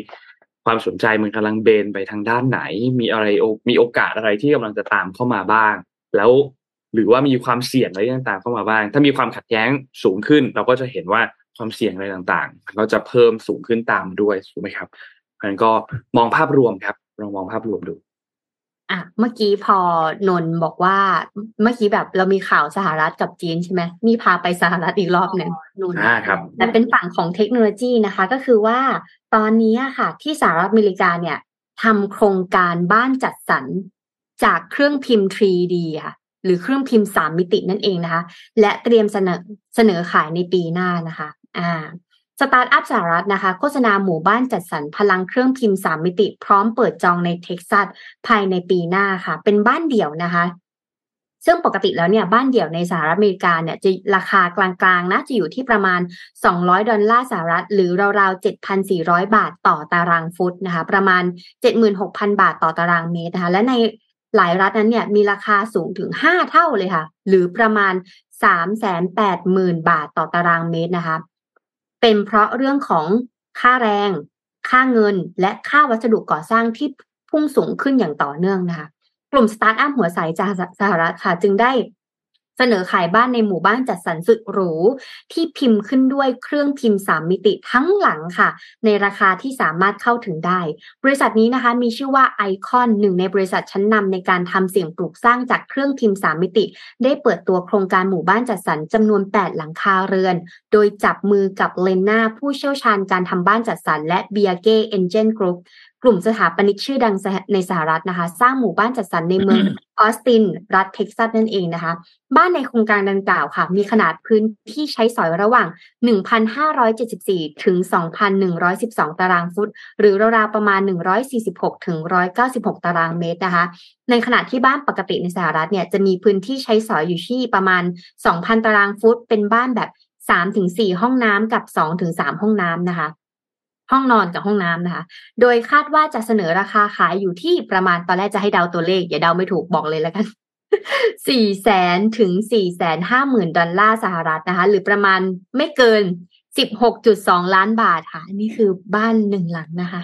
ความสนใจมันกำลังเบนไปทางด้านไหน มีอะไรมีโอกาสอะไรที่กำลังจะตามเข้ามาบ้าง แล้วหรือว่ามีความเสี่ยงอะไรต่างๆเข้ามาบ้าง ถ้ามีความขัดแย้งสูงขึ้น เราก็จะเห็นว่าความเสี่ยงอะไรต่างๆ ก็จะเพิ่มสูงขึ้นตามด้วยถูกไหมครับ มันก็มองภาพรวมครับลองมองภาพรวมดูอะเมื่อกี้พอนนบอกว่าเมื่อกี้แบบเรามีข่าวสหรัฐกับจีนใช่ไหมนี่พาไปสหรัฐอีกรอบหนึ่งนนอ่าครับแต่เป็นฝั่งของเทคโนโลยีนะคะ ก็คือว่าตอนนี้ค่ะ ที่สหรัฐอเมริกาเนี่ยทำโครงการบ้านจัดสรรจากเครื่องพิมพ์ 3D ค่ะหรือเครื่องพิมพ์สามมิตินั่นเองนะคะ และเตรียมเสนอเสนอขายในปีหน้านะคะ อ่า สตาร์ทอัพสหรัฐนะคะ โฆษณาหมู่บ้านจัดสรรพลังเครื่องพิมพ์สามมิติ พร้อมเปิดจองในเท็กซัสภายในปีหน้าค่ะ เป็นบ้านเดี่ยวนะคะ ซึ่งปกติแล้วเนี่ยบ้านเดี่ยวในสหรัฐอเมริกาเนี่ยจะราคากลางๆนะจะอยู่ที่ประมาณ 200 ดอลลาร์สหรัฐ หรือราวๆ 7,400 บาทต่อตารางฟุตนะคะ ประมาณ 76,000 บาทต่อตารางเมตรนะคะ และในหลายรัฐนั้นเนี่ยมีราคาสูงถึง 5 เท่าเลยค่ะ หรือประมาณ 380,000 บาทต่อตารางเมตรนะคะ เป็นเพราะเรื่องของค่าแรง ค่าเงิน และค่าวัสดุก่อสร้างที่พุ่งสูงขึ้นอย่างต่อเนื่องนะคะ กลุ่มสตาร์ทอัพหัวใสจากสหรัฐค่ะ จึงได้ เสนอขายบ้านในหมู่บ้านจัดสรรสุดหรู ที่พิมพ์ขึ้นด้วยเครื่องพิมพ์สามมิติทั้งหลังค่ะ ในราคาที่สามารถเข้าถึงได้ บริษัทนี้นะคะมีชื่อว่าไอคอนหนึ่งในบริษัทชั้นนำในการทำสิ่งปลูกสร้างจากเครื่องพิมพ์สามมิติ ได้เปิดตัวโครงการหมู่บ้านจัดสรรจำนวน 8 หลังคาเรือน โดยจับมือกับ Lennar ผู้เชี่ยวชาญการทำบ้านจัดสรรและ Bjarke Ingels Group กลุ่มสถาปนิกชื่อดังในสหรัฐนะคะ สร้างหมู่บ้านจัดสรรในเมืองออสติน รัฐเท็กซัสนั่นเองนะคะ บ้านในโครงการดังกล่าวค่ะ มีขนาดพื้นที่ใช้สอยระหว่าง 1,574 ถึง 2,112 ตารางฟุต หรือราวๆประมาณ 146 ถึง 196 ตารางเมตรนะคะ ในขณะที่บ้านปกติในสหรัฐเนี่ยจะมีพื้นที่ใช้สอยอยู่ที่ประมาณ 2,000 ตารางฟุต เป็นบ้านแบบ3-4 ห้องน้ำกับ 2-3 ห้องน้ำนะคะ ห้องนอนกับห้องน้ำนะคะ โดยคาดว่าจะเสนอราคาขายอยู่ที่ประมาณตอนแรกจะให้เดาตัวเลข อย่าเดาไม่ถูกบอกเลยแล้วกันสี่แสนถึงสี่แสนห้าหมื่นดอลลาร์สหรัฐนะคะ หรือประมาณไม่เกินสิบหกจุดสองล้านบาทค่ะ นี่คือบ้านหนึ่งหลังนะคะ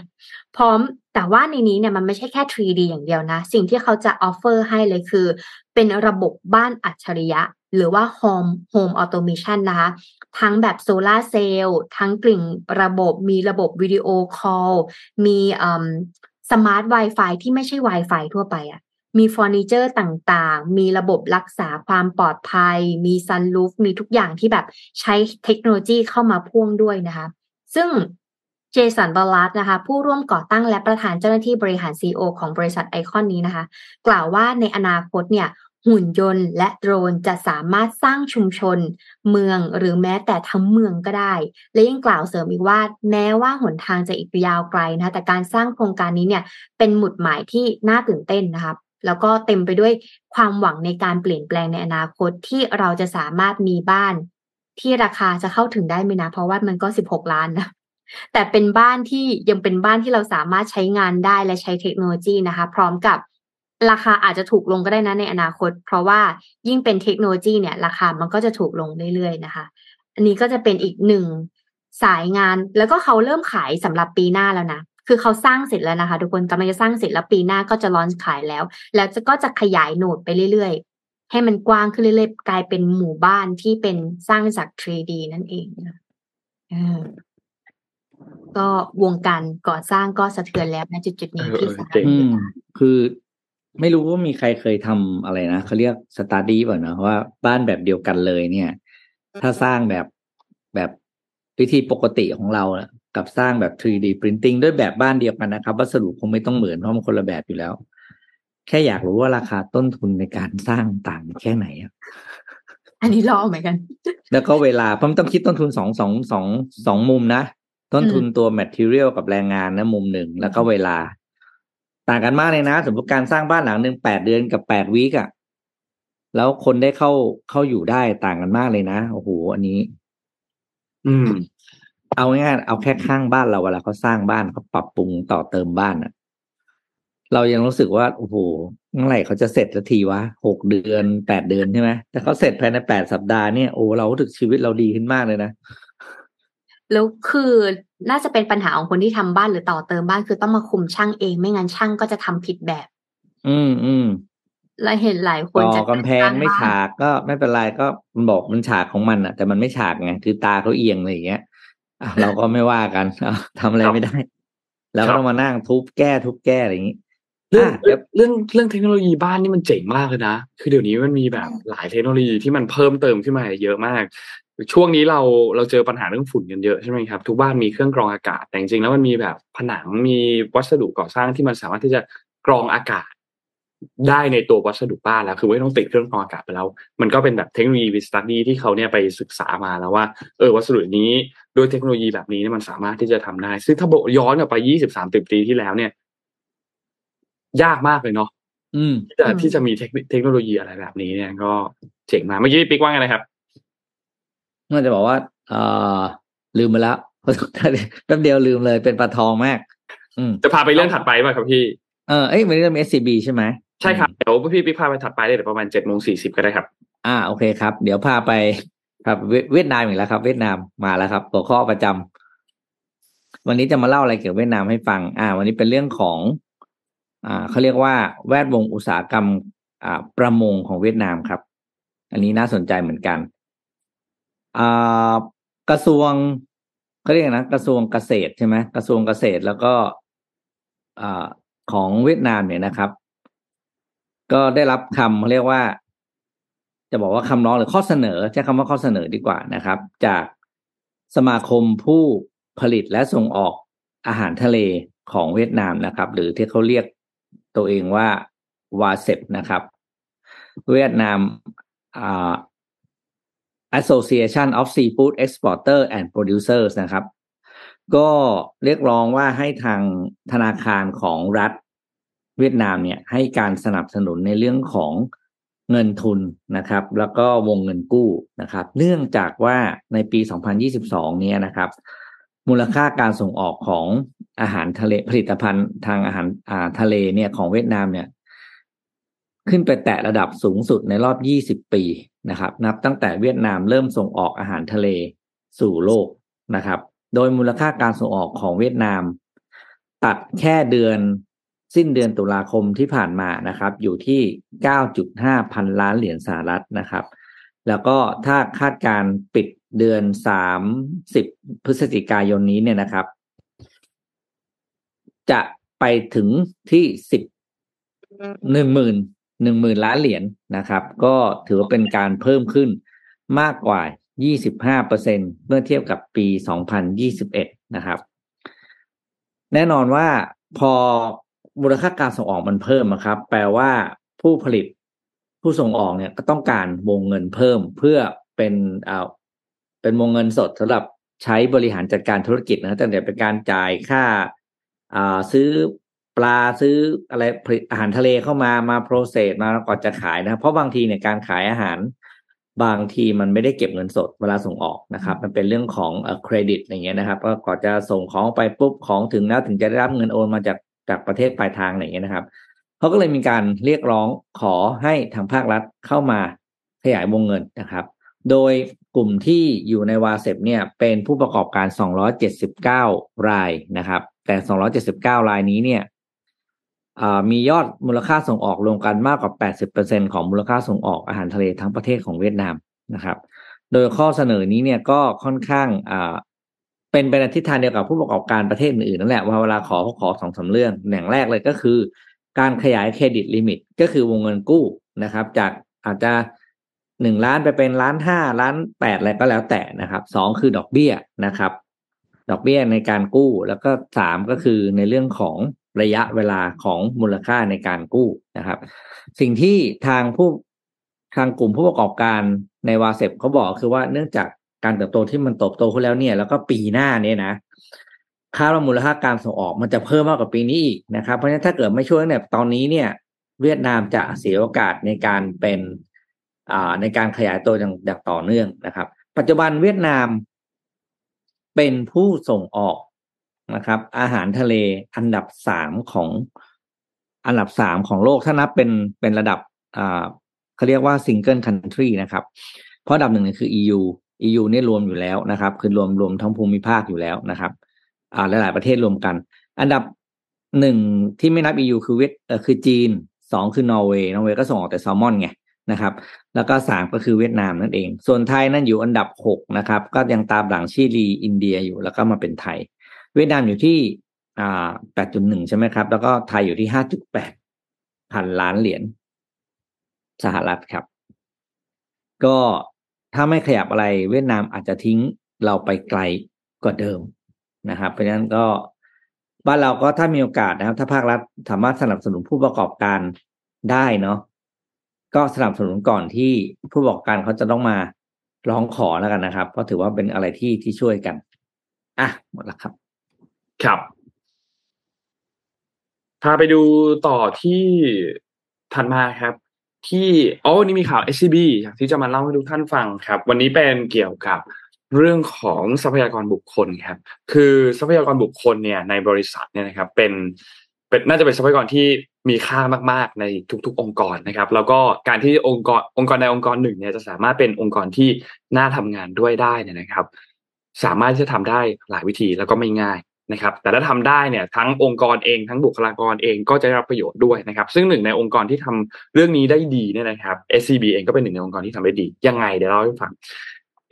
พร้อมแต่ว่าในนี้เนี่ยมันไม่ใช่แค่ 3D อย่างเดียวนะ สิ่งที่เขาจะ offer ให้เลยคือ เป็นระบบบ้านอัจฉริยะ หรือว่า Home Home Automation นะคะ ทั้งแบบโซลาร์เซลล์ทั้งกริ่งระบบมีระบบ video call มีsmart Wi-Fi ที่ไม่ใช่ Wi-Fi ทั่วไปอะ่ะมีเฟอร์นิเจอร์ต่างๆ มีระบบรักษาความปลอดภัย มีซันลูฟ มีทุกอย่างที่แบบใช้เทคโนโลยีเข้ามาพ่วงด้วยนะคะ ซึ่งเจสันบัลลาร์ดนะคะ ผู้ร่วมก่อตั้งและประธานเจ้าหน้าที่บริหาร CEO ของบริษัทไอคอนนี้นะคะ กล่าวว่าในอนาคตเนี่ย หุ่นยนต์และโดรนจะสามารถสร้างชุมชน เมืองหรือแม้แต่ทั้งเมืองก็ได้ และยังกล่าวเสริมอีกว่า แม้ว่าหนทางจะอีกยาวไกลนะคะแต่การสร้างโครงการนี้เนี่ยเป็นหมุดหมายที่น่าตื่นเต้นนะคะแล้วก็เต็มไปด้วยความหวังในการเปลี่ยนแปลงในอนาคตที่เราจะสามารถมีบ้าน ที่ราคาจะเข้าถึงได้ไหมนะ เพราะว่ามันก็สิบหกล้านนะแต่เป็นบ้านที่ยังเป็นบ้านที่เราสามารถใช้งานได้และใช้เทคโนโลยีนะคะ พร้อมกับ ราคาอาจจะถูกลงก็ได้นะในอนาคต เพราะว่ายิ่งเป็นเทคโนโลยีเนี่ย ราคามันก็จะถูกลงเรื่อยๆนะคะ อันนี้ก็จะเป็นอีกหนึ่งสายงานแล้วก็เขาเริ่มขายสำหรับปีหน้าแล้วนะคือเขาสร้างเสร็จแล้วนะคะ ทุกคนกำลังจะสร้างเสร็จแล้วปีหน้าก็จะ launch ขายแล้ว แล้วจะก็จะขยาย node ไปเรื่อยๆ ให้มันกว้างขึ้นเรื่อยๆ กลายเป็นหมู่บ้านที่เป็นสร้างจาก 3D นั่นเองนะก็วงการก่อสร้างก็สะเทือนแล้วในจุดๆนี้ที่สหรัฐคือ ไม่รู้ว่ามีใครเคยทำอะไรนะเขาเรียก study ป่ะนะว่าบ้านแบบเดียวกันเลยเนี่ย ถ้าสร้างแบบแบบวิธีปกติของเรานะกับสร้างแบบ 3D printing ด้วยแบบบ้านเดียวกันนะครับ วัสดุคงไม่ต้องเหมือนเพราะมันคนละแบบอยู่แล้ว แค่อยากรู้ว่าราคาต้นทุนในการสร้างต่างแค่ไหนอะอันนี้รอเหมือนกัน แล้วก็เวลาเพราะมันต้องคิดต้นทุนสองสองสองสองมุมนะ ต้นทุนตัว material กับแรงงานนะมุมหนึ่ง แล้วก็เวลา ต่างกันมากเลยนะ สมมติการสร้างบ้านหลังหนึ่งแปดเดือนกับแปดวีกอะแล้วคนได้เข้าเข้าอยู่ได้ต่างกันมากเลยนะโอ้โหอันนี้ อืม เอาง่ายๆเอาแค่ข้างบ้านเราเวลาเขาสร้างบ้านเขาปรับปรุงต่อเติมบ้านอะเรายังรู้สึกว่าโอ้โหเมื่อไหร่เขาจะเสร็จสักทีวะหกเดือนแปดเดือนใช่ไหมแต่เขาเสร็จภายในแปดสัปดาห์เนี่ยโอ้เราถึกชีวิตเราดีขึ้นมากเลยนะ แล้วคือน่าจะเป็นปัญหาของคนที่ทำบ้านหรือต่อเติมบ้านคือต้องมาคุมช่างเอง ไม่งั้นช่างก็จะทำผิดแบบ อืมอืมและเห็นหลายคนต่อจะกำแพงไม่ฉากก็ไม่เป็นไรก็มันบอกมันฉากของมันอะ แต่มันไม่ฉากไงคือตาเขาเอียงอะไรอย่างเงี้ยอะเราก็ไม่ว่ากันอะทำอะไรไม่ได้ แล้วก็ต้องมานั่งทุบแก้ทุบแก้อะไรอย่างงี้เรื่องอะเดี๋ยวเรื่องเรื่องเทคโนโลยีบ้านนี่มันเจ๋งมากเลยนะ คือเดี๋ยวนี้มันมีแบบหลายเทคโนโลยีที่มันเพิ่มเติมขึ้นมาเยอะมาก ช่วงนี้เราเราเจอปัญหาเรื่องฝุ่นกันเยอะใช่ไหมครับทุกบ้านมีเครื่องกรองอากาศ แต่จริงๆแล้วมันมีแบบผนังมีวัสดุก่อสร้างที่มันสามารถที่จะกรองอากาศได้ในตัววัสดุบ้านแล้ว คือไม่ต้องติดเครื่องกรองอากาศไปแล้ว มันก็เป็นแบบเทคโนโลยีวิ study ที่เขาเนี่ยไปศึกษามาแล้วว่าเออวัสดุนี้ด้วยเทคโนโลยีแบบนี้เนี่ยมันสามารถที่จะทำได้ ซึ่งถ้าบอกย้อนกลับไปยี่สิบสามสิบปีที่แล้วเนี่ย ยากมากเลยเนาะอืมที่จะที่จะมีเทคเทคโนโลยีอะไรแบบนี้เนี่ย ก็เจ๋งมากเมื่อกี้พี่ปิ๊กว่าไงนะครับ น่าจะบอกว่าเอ่อลืมไปแล้วแป๊บเดียวลืมเลยเป็นปลาทองมากอืมจะพาไปเรื่องถัดไปป่ะครับพี่ เออเอ้ยวันนี้เรามี SCB ใช่ไหมใช่ครับ เดี๋ยวพี่ปิ๊กพาไปถัดไปได้เดี๋ยวประมาณเจ็ดโมงสี่สิบก็ได้ครับ อ่าโอเคครับ เดี๋ยวพาไปครับเวเวียดนามอีกแล้วครับ เวียดนามมาแล้วครับหัวข้อประจำวันนี้จะมาเล่าอะไรเกี่ยวกับเวียดนามให้ฟัง อ่า วันนี้เป็นเรื่องของ อ่าเขาเรียกว่าแวดวงอุตสาหกรรม อ่า ประมงของเวียดนามครับ อันนี้น่าสนใจเหมือนกันอ่า กระทรวงเขาเรียกนะกระทรวงเกษตรใช่ไหมกระทรวงเกษตรแล้วก็อของเวียดนามเนี่ยนะครับ ก็ได้รับคำเขาเรียกว่า จะบอกว่าคำร้องหรือข้อเสนอ ใช้คำว่าข้อเสนอดีกว่านะครับ จากสมาคมผู้ผลิตและส่งออกอาหารทะเลของเวียดนามนะครับ หรือที่เขาเรียกตัวเองว่าวาเซปนะครับ เวียดนาม Association of Seafood Exporter and Producers นะครับ ก็เรียกร้องว่าให้ทางธนาคารของรัฐเวียดนามเนี่ยให้การสนับสนุนในเรื่องของเงินทุนนะครับ แล้วก็วงเงินกู้นะครับ เนื่องจากว่าในปี 2022 เนี่ยนะครับ มูลค่าการส่งออกของอาหารทะเลผลิตภัณฑ์ทางอาหารอ่าทะเลเนี่ยของเวียดนามเนี่ย ขึ้นไปแตะระดับสูงสุดในรอบ 20 ปีนะครับ นับตั้งแต่เวียดนามเริ่มส่งออกอาหารทะเลสู่โลกนะครับ โดยมูลค่าการส่งออกของเวียดนาม ตัดแค่เดือนสิ้นเดือนตุลาคมที่ผ่านมานะครับ อยู่ที่ 9.5 พันล้านเหรียญสหรัฐนะครับ แล้วก็ถ้าคาดการปิดเดือน 30 พฤศจิกายนนี้เนี่ยนะครับ จะไปถึงที่ 10หนึ่งหมื่น หนึ่งหมื่นล้านเหรียญนะครับ ก็ถือว่าเป็นการเพิ่มขึ้นมากกว่า 25เปอร์เซ็นเมื่อเทียบกับปี 2021 นะครับ แน่นอนว่าพอมูลค่าการส่งออกมันเพิ่มนะครับ แปลว่าผู้ผลิตผู้ส่งออกเนี่ยก็ต้องการวงเงินเพิ่มเพื่อเป็นอ่าเป็นวงเงินสดสำหรับใช้บริหารจัดการธุรกิจนะตั้งแต่เป็นการจ่ายค่าอ่าซื้อ ปลาซื้ออะไรผลิตอาหารทะเลเข้ามามาโปรเซสมาก่อนจะขายนะเพราะบางทีเนี่ยการขายอาหารบางทีมันไม่ได้เก็บเงินสดเวลาส่งออกนะครับ มันเป็นเรื่องของเครดิตอย่างเงี้ยนะครับก็ก่อนจะส่งของไปปุ๊บของถึงแล้วถึงจะได้รับเงินโอนมาจากจากประเทศปลายทางอย่างเงี้ยนะครับเขาก็เลยมีการเรียกร้องขอให้ทางภาครัฐเข้ามาขยายวงเงินนะครับ โดยกลุ่มที่อยู่ในวาเซปเนี่ยเป็นผู้ประกอบการ 279 รายนะครับ แต่ 279 รายนี้เนี่ย มียอดมูลค่าส่งออกรวมกันมากกว่า 80%ของมูลค่าส่งออกอาหารทะเลทั้งประเทศของเวียดนามนะครับ โดยข้อเสนอนี้เนี่ยก็ค่อนข้างเป็นไปในทิศทางเดียวกับผู้ประกอบการประเทศอื่นๆนั่นแหละว่าเวลาขอเขาขอสองสาเรื่องอย่างแรกเลยก็คือ การขยายเครดิตลิมิตก็คือวงเงินกู้นะครับ จากอาจจะหนึ่งล้านไปเป็นล้านห้าล้านแปดอะไรก็แล้วแต่นะครับสองคือดอกเบี้ยนะครับ ดอกเบี้ยในการกู้แล้วก็สามก็คือในเรื่องของ ระยะเวลาของมูลค่าในการกู้นะครับ สิ่งที่ทางผู้ทางกลุ่มผู้ประกอบการในวาเซปเขาบอกคือว่าเนื่องจากการเติบโตที่มันเติบโตขึ้นแล้วเนี่ย แล้วก็ปีหน้าเนี่ยนะค่ามูลค่าการส่งออกมันจะเพิ่มมากกว่าปีนี้อีกนะครับ เพราะฉะนั้นถ้าเกิดไม่ช่วยเนี่ยตอนนี้เนี่ย เวียดนามจะเสียโอกาสในการเป็นอ่าในการขยายตัวอย่างอย่างต่อเนื่องนะครับ ปัจจุบันเวียดนามเป็นผู้ส่งออก นะครับ อาหารทะเลอันดับสามของอันดับสามของโลกถ้านับเป็นเป็นระดับอ่าเขาเรียกว่า single country นะครับ เพราะอันดับหนึ่งเนี่ยคือ EU EU เนี่ยรวมอยู่แล้วนะครับ คือรวมรวมทั้งภูมิภาคอยู่แล้วนะครับ อ่าหลาย ๆ ประเทศรวมกัน อันดับหนึ่งที่ไม่นับ EU คือเวทเออคือจีนสองคือนอร์เวย์นอร์เวย์ก็ส่งออกแต่แซลมอนไงนะครับ แล้วก็สามก็คือเวียดนามนั่นเอง ส่วนไทยนั่นอยู่อันดับหกนะครับ ก็ยังตามหลังชิลีอินเดียอยู่แล้วก็มาเป็นไทย เวียดนามอยู่ที่อ่าแปดจุดหนึ่งใช่ไหมครับ แล้วก็ไทยอยู่ที่ห้าจุดแปดพันล้านเหรียญสหรัฐครับ ก็ถ้าไม่ขยับอะไรเวียดนามอาจจะทิ้งเราไปไกลกว่าเดิมนะครับ เพราะฉะนั้นก็บ้านเราก็ถ้ามีโอกาสนะครับ ถ้าภาครัฐสามารถสนับสนุนผู้ประกอบการได้เนาะก็สนับสนุนก่อนที่ผู้ประกอบการเขาจะต้องมาร้องขอแล้วกันนะครับก็ถือว่าเป็นอะไรที่ที่ช่วยกัน อะหมดแล้วครับ ครับพาไปดูต่อที่ถัดมาครับ ที่อ๋อนนี้มีข่าว SCB อยากที่จะมาเล่าให้ทุกท่านฟังครับ วันนี้เป็นเกี่ยวกับเรื่องของทรัพยากรบุคคลครับ คือทรัพยากรบุคคลเนี่ยในบริษัทเนี่ยนะครับ เป็นเป็นน่าจะเป็นทรัพยากรที่มีค่ามาก ๆ ในทุก ๆ องค์กรนะครับ แล้วก็การที่องค์กรองค์กรใดองค์กรหนึ่งเนี่ยจะสามารถเป็นองค์กรที่น่าทำงานด้วยได้เนี่ยนะครับ สามารถที่จะทำได้หลายวิธีแล้วก็ไม่ง่าย นะครับแต่ถ้าทำได้เนี่ยทั้งองค์กรเองทั้งบุคลากรเองก็จะได้รับประโยชน์ด้วยนะครับ ซึ่งหนึ่งในองค์กรที่ทำเรื่องนี้ได้ดีเนี่ยนะครับ SCB เองก็เป็นหนึ่งในองค์กรที่ทำได้ดี ยังไงเดี๋ยวเราให้ฟัง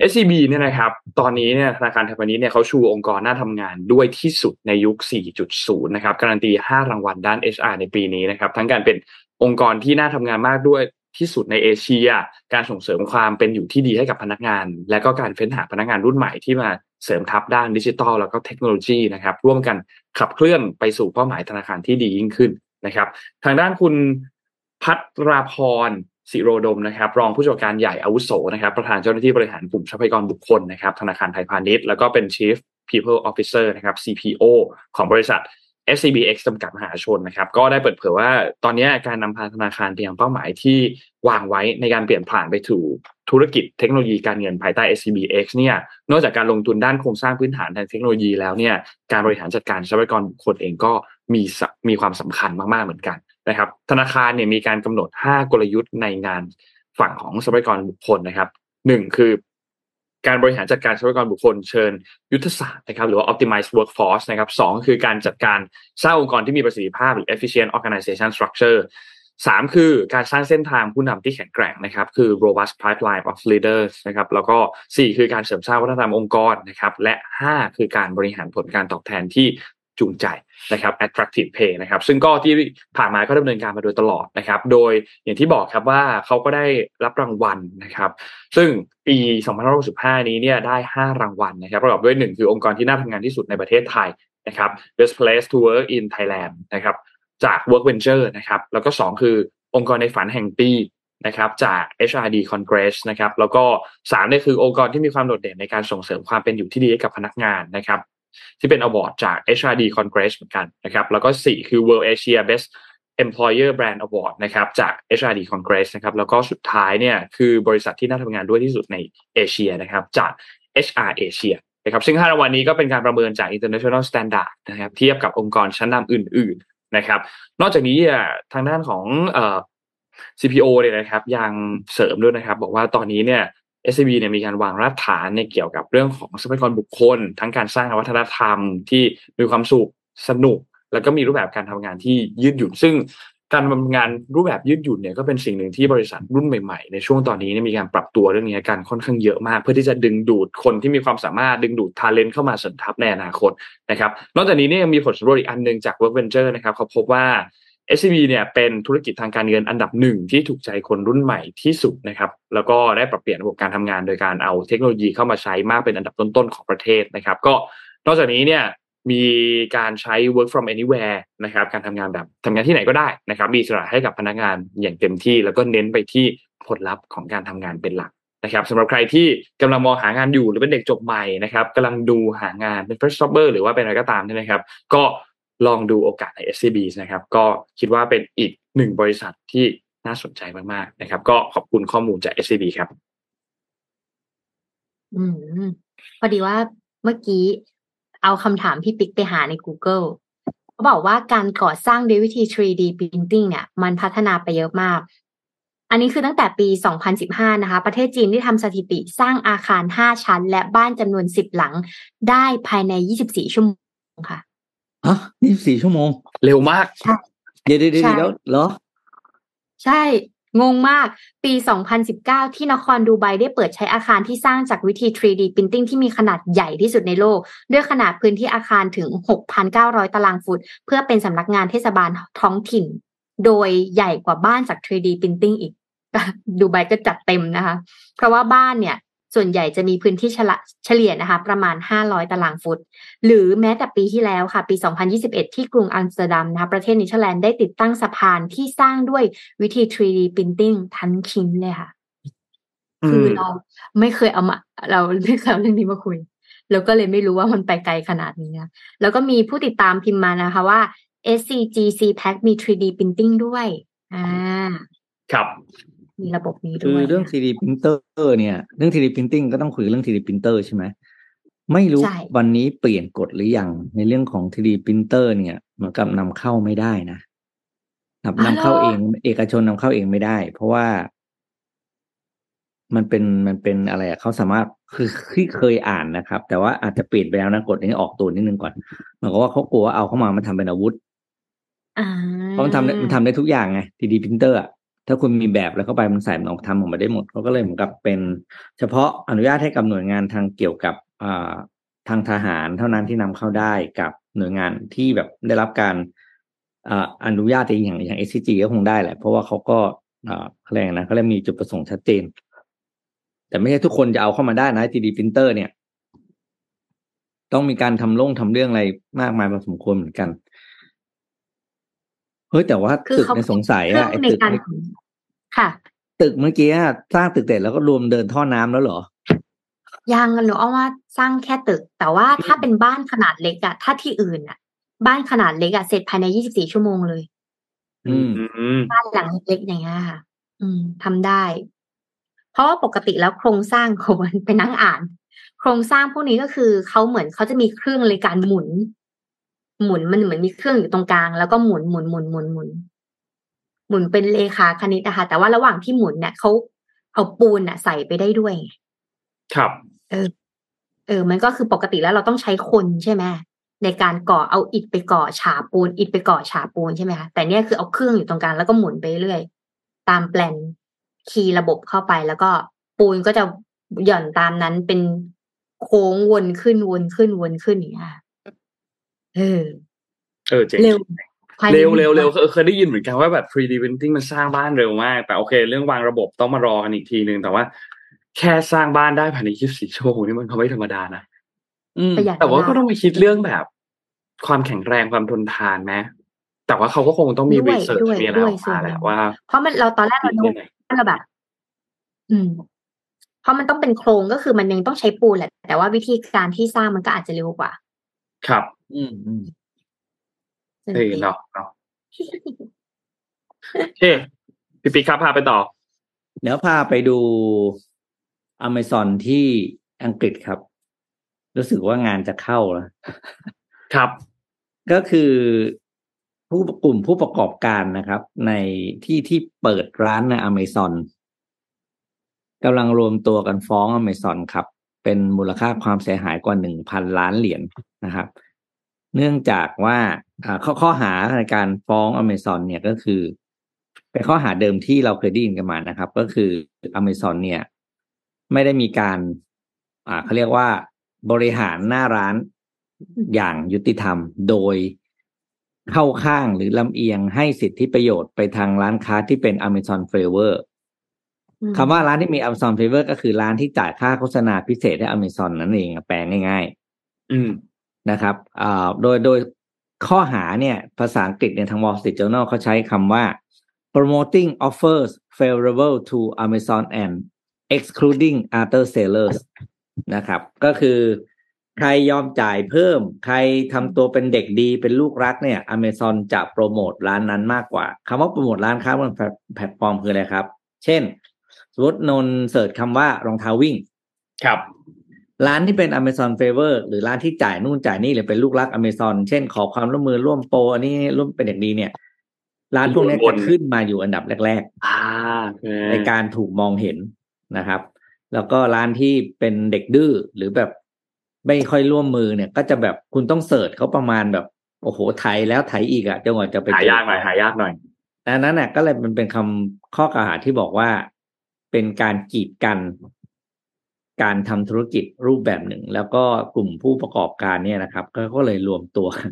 SCB เนี่ยนะครับตอนนี้เนี่ยธนาคารไทยพาณิชย์เนี่ยเขาชูองค์กรน่าทำงานด้วยที่สุดในยุค 4.0 นะครับการันตี 5 รางวัลด้าน HR ในปีนี้นะครับทั้งการเป็นองค์กรที่น่าทำงานมากด้วย ที่สุดในเอเชีย การส่งเสริมความเป็นอยู่ที่ดีให้กับพนักงาน และก็การเฟ้นหาพนักงานรุ่นใหม่ที่มาเสริมทัพด้านดิจิทัลแล้วก็เทคโนโลยีนะครับร่วมกันขับเคลื่อนไปสู่เป้าหมายธนาคารที่ดียิ่งขึ้นนะครับ ทางด้านคุณพัทราพรสิโรดมนะครับ รองผู้จัดการใหญ่อาวุโสนะครับ ประธานเจ้าหน้าที่บริหารกลุ่มทรัพยากรบุคคลนะครับ ธนาคารไทยพาณิชย์แล้วก็เป็น Chief People Officer นะครับ CPO ของบริษัท SCBX จำกัดมหาชนนะครับก็ได้เปิดเผยว่าตอนนี้การนำพาธนาคารไปยังเป้าหมายที่วางไว้ในการเปลี่ยนผ่านไปถูธุรกิจเทคโนโลยีการเงินภายใต้ SCBX เนี่ยนอกจากการลงทุนด้านโครงสร้างพื้นฐานทางเทคโนโลยีแล้วเนี่ยการบริหารจัดการทรัพยากรบุคคลเองก็มีมีความสำคัญมากๆเหมือนกันนะครับธนาคารเนี่ยมีการกำหนด 5 กลยุทธ์ในงานฝั่งของทรัพยากรบุคคลนะครับหนึ่งคือ การบริหารจัดการทรัพยากรบุคคลเชิญยุทธศาสตร์นะครับหรือว่า optimize workforce นะครับสองคือการจัดการสร้างองค์กรที่มีประสิทธิภาพหรือ efficient organization structure สามคือการสร้างเส้นทางผู้นำที่แข็งแกร่งนะครับ คือ robust pipeline of leaders นะครับแล้วก็สี่คือการเสริมสร้างวัฒนธรรมองค์กรนะครับและห้าคือการบริหารผลการตอบแทนที่ จูงใจนะครับ attractive pay นะครับ ซึ่งก็ที่ผ่านมาก็ดำเนินการมาโดยตลอดนะครับ โดยอย่างที่บอกครับว่าเขาก็ได้รับรางวัลนะครับ ซึ่งปี2565 นี้เนี่ยได้ 5 รางวัลนะครับ ประกอบด้วย 1 คือองค์กรที่น่าทำงานที่สุดในประเทศไทยนะครับ best place to work in Thailand นะครับจาก Work Venture นะครับ แล้วก็ 2 คือองค์กรในฝันแห่งปีนะครับจาก HRD Congress นะครับแล้วก็3เนี่ยคือองค์กรที่มีความโดดเด่นในการส่งเสริมความเป็นอยู่ที่ดีให้กับพนักงานนะครับ ที่เป็นอวอร์ดจาก HRD Congress เหมือนกันนะครับแล้วก็ 4 คือ World Asia Best Employer Brand Award นะครับจาก HRD Congress นะครับแล้วก็สุดท้ายเนี่ยคือบริษัทที่น่าทำงานด้วยที่สุดในเอเชียนะครับจาก HR Asia นะครับซึ่ง5รางวัลนี้ก็เป็นการประเมินจาก International Standard นะครับเทียบกับองค์กรชั้นนำอื่น ๆนะครับ นอกจากนี้ทางด้านของ CPO เนี่ยนะครับยังเสริมด้วยนะครับ บอกว่าตอนนี้เนี่ย SCB เนี่ยมีการวางรากฐานในเกี่ยวกับเรื่องของทรัพยากรบุคคล ทั้งการสร้างวัฒนธรรมที่มีความสุขสนุก แล้วก็มีรูปแบบการทำงานที่ยืดหยุ่น ซึ่งการทำงานรูปแบบยืดหยุ่นเนี่ยก็เป็นสิ่งหนึ่งที่บริษัทรุ่นใหม่ๆ ในช่วงตอนนี้มีการปรับตัวเรื่องนี้กันค่อนข้างเยอะมาก เพื่อที่จะดึงดูดคนที่มีความสามารถดึงดูดทาเลนต์เข้ามาสนทับในอนาคตนะครับนอกจากนี้เนี่ยยังมีผลสำรวจอีกอันหนึ่งจาก Work Venture นะครับเขาพบว่า SCB เนี่ยเป็นธุรกิจทางการเงินอันดับหนึ่งที่ถูกใจคนรุ่นใหม่ที่สุดนะครับ แล้วก็ได้ปรับเปลี่ยนระบบการทำงานโดยการเอาเทคโนโลยีเข้ามาใช้มากเป็นอันดับต้นๆของประเทศนะครับ ก็นอกจากนี้เนี่ยมีการใช้ work from anywhere นะครับการทำงานแบบทำงานที่ไหนก็ได้นะครับมีสระให้กับพนักงานอย่างเต็มที่ แล้วก็เน้นไปที่ผลลัพธ์ของการทำงานเป็นหลักนะครับสำหรับใครที่กำลังมองหางานอยู่หรือเป็นเด็กจบใหม่นะครับกำลังดูหางานเป็น first jobber หรือว่าเป็นอะไรก็ตามนะครับ ก็ ลองดูโอกาสใน SCB นะครับ ก็คิดว่าเป็นอีกหนึ่งบริษัทที่น่าสนใจมากๆนะครับ ก็ขอบคุณข้อมูลจาก SCB ครับ อืม พอดีว่าเมื่อกี้เอาคำถามพี่ปิ๊กไปหาใน Google เขาบอกว่าการก่อสร้างด้วยวิธี 3D printing เนี่ย มันพัฒนาไปเยอะมากอันนี้คือตั้งแต่ปี 2015 นะคะ ประเทศจีนที่ทำสถิติสร้างอาคาร 5 ชั้น และบ้านจำนวน 10 หลังได้ภายใน 24 ชั่วโมงค่ะ อะยี่สิบสี่ชั่วโมง เร็วมาก เดี๋ยวเดี๋ยวเดี๋ยวใช่เดี๋ยวเหรอ ใช่ งงมาก ปี 2019 ที่นครดูไบได้เปิดใช้อาคารที่สร้างจากวิธี 3D Printing ที่มีขนาดใหญ่ที่สุดในโลก ด้วยขนาดพื้นที่อาคารถึง 6,900 ตารางฟุต เพื่อเป็นสำนักงานเทศบาลท้องถิ่น โดยใหญ่กว่าบ้านจาก 3D Printing อีกดูไบก็จัดเต็มนะคะ เพราะว่าบ้านเนี่ย ส่วนใหญ่จะมีพื้นที่เฉละเฉลี่ยนะคะประมาณ 500 ตารางฟุต หรือแม้แต่ปีที่แล้วค่ะ ปี 2021 ที่กรุงอัมสเตอร์ดัมนะคะประเทศเนเธอร์แลนด์ได้ติดตั้งสะพานที่สร้างด้วยวิธี 3D Printing ทั้งชิ้นเลยค่ะ คือเราไม่เคยเอามา เราไม่เคยเอาเรื่องนี้มาคุยแล้วก็เลยไม่รู้ว่ามันไปไกลขนาดนี้นะแล้วก็มีผู้ติดตามพิมพ์มานะคะว่า SCGC Pack มี 3D Printing ด้วย อ่า ครับ มีระบบนี้คืด้อวยเรื่อง 3D printer เนี่ยเรื่อง 3D printing ก็ต้องคุยเรื่อง 3D printer ใช่ไหมไม่รู้ใช่วันนี้เปลี่ยนกฎหรือยังในเรื่องของ 3D printer เนี่ยเหมือนกับนำเข้าไม่ได้นะนำนำเข้าเอง เอกชนนำเข้าเองไม่ได้ เพราะว่า มันเป็นมันเป็นอะไรอะเขาสามารถคือที่เคยอ่านนะครับ แต่ว่าอาจจะเปลี่ยนไปแล้วนะกฎนี้ออกตัวนิดนึงก่อนเหมือนกับว่าเขากลัวว่าเอาเข้ามามันทำเป็นอาวุธอ่าเพราะมันทำได้มันทำได้ทุกอย่างไง 3D printer อะ ถ้าคุณมีแบบแล้วเข้าไปมันใส่มันออกทำออกมาได้หมดเขาก็เลยเหมือนกับเป็น เฉพาะอนุญาตให้กับหน่วยงานทางเกี่ยวกับทางทหารเท่านั้นที่นำเข้าได้กับหน่วยงานที่แบบได้รับการอนุญาตอย่างอย่าง SCG ก็คงได้แหละ เพราะว่าเขาก็อ่าเขาเรียกนะเขาเรียกมีจุดประสงค์ชัดเจน แต่ไม่ใช่ทุกคนจะเอาเข้ามาได้นะ 3D printer เนี่ย ต้องมีการทำลงทำเรื่องอะไรมากมายพอสมควรเหมือนกัน ฮ้ยแต่ว่าคือตึกเขาในยสงสัยเครื่อะองไอ้ในตึกการไอ้ค่ะ ตึกเมื่อกี้อะสร้างตึกเสร็จแล้วก็รวมเดินท่อน้ำแล้วเหรอยังหนูเอาว่าสร้างแค่ตึก แต่ว่าถ้าเป็นบ้านขนาดเล็กอะถ้าที่อื่นอะบ้านขนาดเล็กอะเสร็จภายใน24ชั่วโมงเลยอืมอืมบ้านหลังเล็กๆอย่างเงี้ยค่ะ อืมทำได้ เพราะว่าปกติแล้วโครงสร้างของมันไปนั่งอ่าน โครงสร้างพวกนี้ก็คือเขาเหมือนเขาจะมีเครื่องในการหมุน หมุนมันเหมือนมีเครื่องอยู่ตรงกลาง แล้วก็หมุนหมุนหมุนหมุนหมุนหมุนเป็นเลขาคณิตนะคะแต่ว่าระหว่างที่หมุนเนี่ยเขาเอาปูนอะใส่ไปได้ด้วยไงครับเออ มันก็คือปกติแล้วเราต้องใช้คนใช่ไหมในการก่อเอาอิฐไปก่อฉาปูน อิฐไปก่อฉาปูนใช่ไหมคะแต่เนี่ยคือเอาเครื่องอยู่ตรงกลางแล้วก็หมุนไปเรื่อยตามแปลนคีย์ระบบเข้าไปแล้วก็ปูนก็จะหย่อนตามนั้นเป็นโค้งวนขึ้นวนขึ้นวนขึ้นอย่างเงี้ยค่ะ เออ เออเจ๋งเร็วภายในเร็วเร็วหเร็นึ่วงเออเคยได้ยินเหมือนกันว่าแบบ 3D printing มันสร้างบ้านเร็วมาก แต่โอเค เรื่องวางระบบต้องมารอกันอีกทีนึง แต่ว่า แค่สร้างบ้านได้ภายใน24ชั่วโมงนี่มันก็ไม่ธรรมดานะอืมประหยัดแต่ว่าเวลก็ต้องไปคิดเรื่องแบบ ความแข็งแรงความทนทานไหมแต่ว่าเขาก็คงต้องมีด้วยรีเสิร์ชด้วยมีอะไรด้อวยอกส่วมานแหหนึ่ละงว่า เพราะมันเราตอนแรกเราคิดดูยังไงเราแบบ อืม เพราะมันต้องเป็นโครงก็คือมันยังต้องใช้ปูนแหละ แต่ว่าวิธีการที่สร้างมันก็อาจจะเร็วกว่า ครับ อืมอืมเออเนาะเนาะโอเคพี่ปิ๊กครับพาไปต่อ เดี๋ยวพาไปดูอเมซอนที่อังกฤษครับ รู้สึกว่างานจะเข้าแล้วครับ ก็คือผู้กลุ่มผู้ประกอบการนะครับ ในที่ที่เปิดร้านในอเมซอนกำลังรวมตัวกันฟ้องอเมซอนครับ เป็นมูลค่าความเสียหายกว่าหนึ่งพันล้านเหรียญนะครับ เนื่องจากว่าอ่าข้อข้อหาในการฟ้องอเมซอนเนี่ยก็คือ เป็นข้อหาเดิมที่เราเคยได้ยินกันมานะครับ ก็คืออเมซอนเนี่ย ไม่ได้มีการ อ่าเขาเรียกว่าบริหารหน้าร้านอย่างยุติธรรม โดยเข้าข้างหรือลำเอียงให้สิทธิประโยชน์ไปทางร้านค้าที่เป็น Amazon Favor อืมคำว่าร้านที่มี Amazon Favor ก็คือร้านที่จ่ายค่าโฆษณาพิเศษให้ Amazon นั่นเองแปลง่ายอืมๆ นะครับโดยโดยข้อหาเนี่ยภาษาอังกฤษเนี่ยทาง Wall Street Journal เขาใช้คำว่า promoting offers favorable to Amazon and excluding other sellers นะครับ ก็คือใครยอมจ่ายเพิ่ม ใครทำตัวเป็นเด็กดีเป็นลูกรักเนี่ย Amazon จะโปรโมทร้านนั้นมากกว่าคำว่าโปรโมทร้านค้าบนแพลตฟอร์มคืออะไรครับ เช่น สมมตินนท์เสิร์ชคำว่ารองเท้าวิ่ง ครับ ร้านที่เป็น Amazon Favor หรือร้านที่จ่ายนู่นจ่ายนี่หรือเป็นลูกรัก Amazon เช่นขอความร่วมมือร่วมโปรอันนี้ร่วมเป็นเด็กดีเนี่ย ร้านพวกนี้บจะนขึ้นมาอยู่อันดับแรกอ่าโอเคๆในการถูกมองเห็นนะครับ แล้วก็ร้านที่เป็นเด็กดื้อหรือแบบไม่ค่อยร่วมมือเนี่ย ก็จะแบบคุณต้องเสิร์ชเขาประมาณแบบ โอ้โหไถแล้วไถอีกอะจนกว่าจะไปหาเจอยากหน่อยหายากหน่อยดังนั้นน่ะก็เลยมันเป็นคำข้อกล่าวหาที่บอกว่าเป็นการกีดกัน การทำธุรกิจรูปแบบหนึ่ง แล้วก็กลุ่มผู้ประกอบการเนี่ยนะครับก็เลยรวมตัวกัน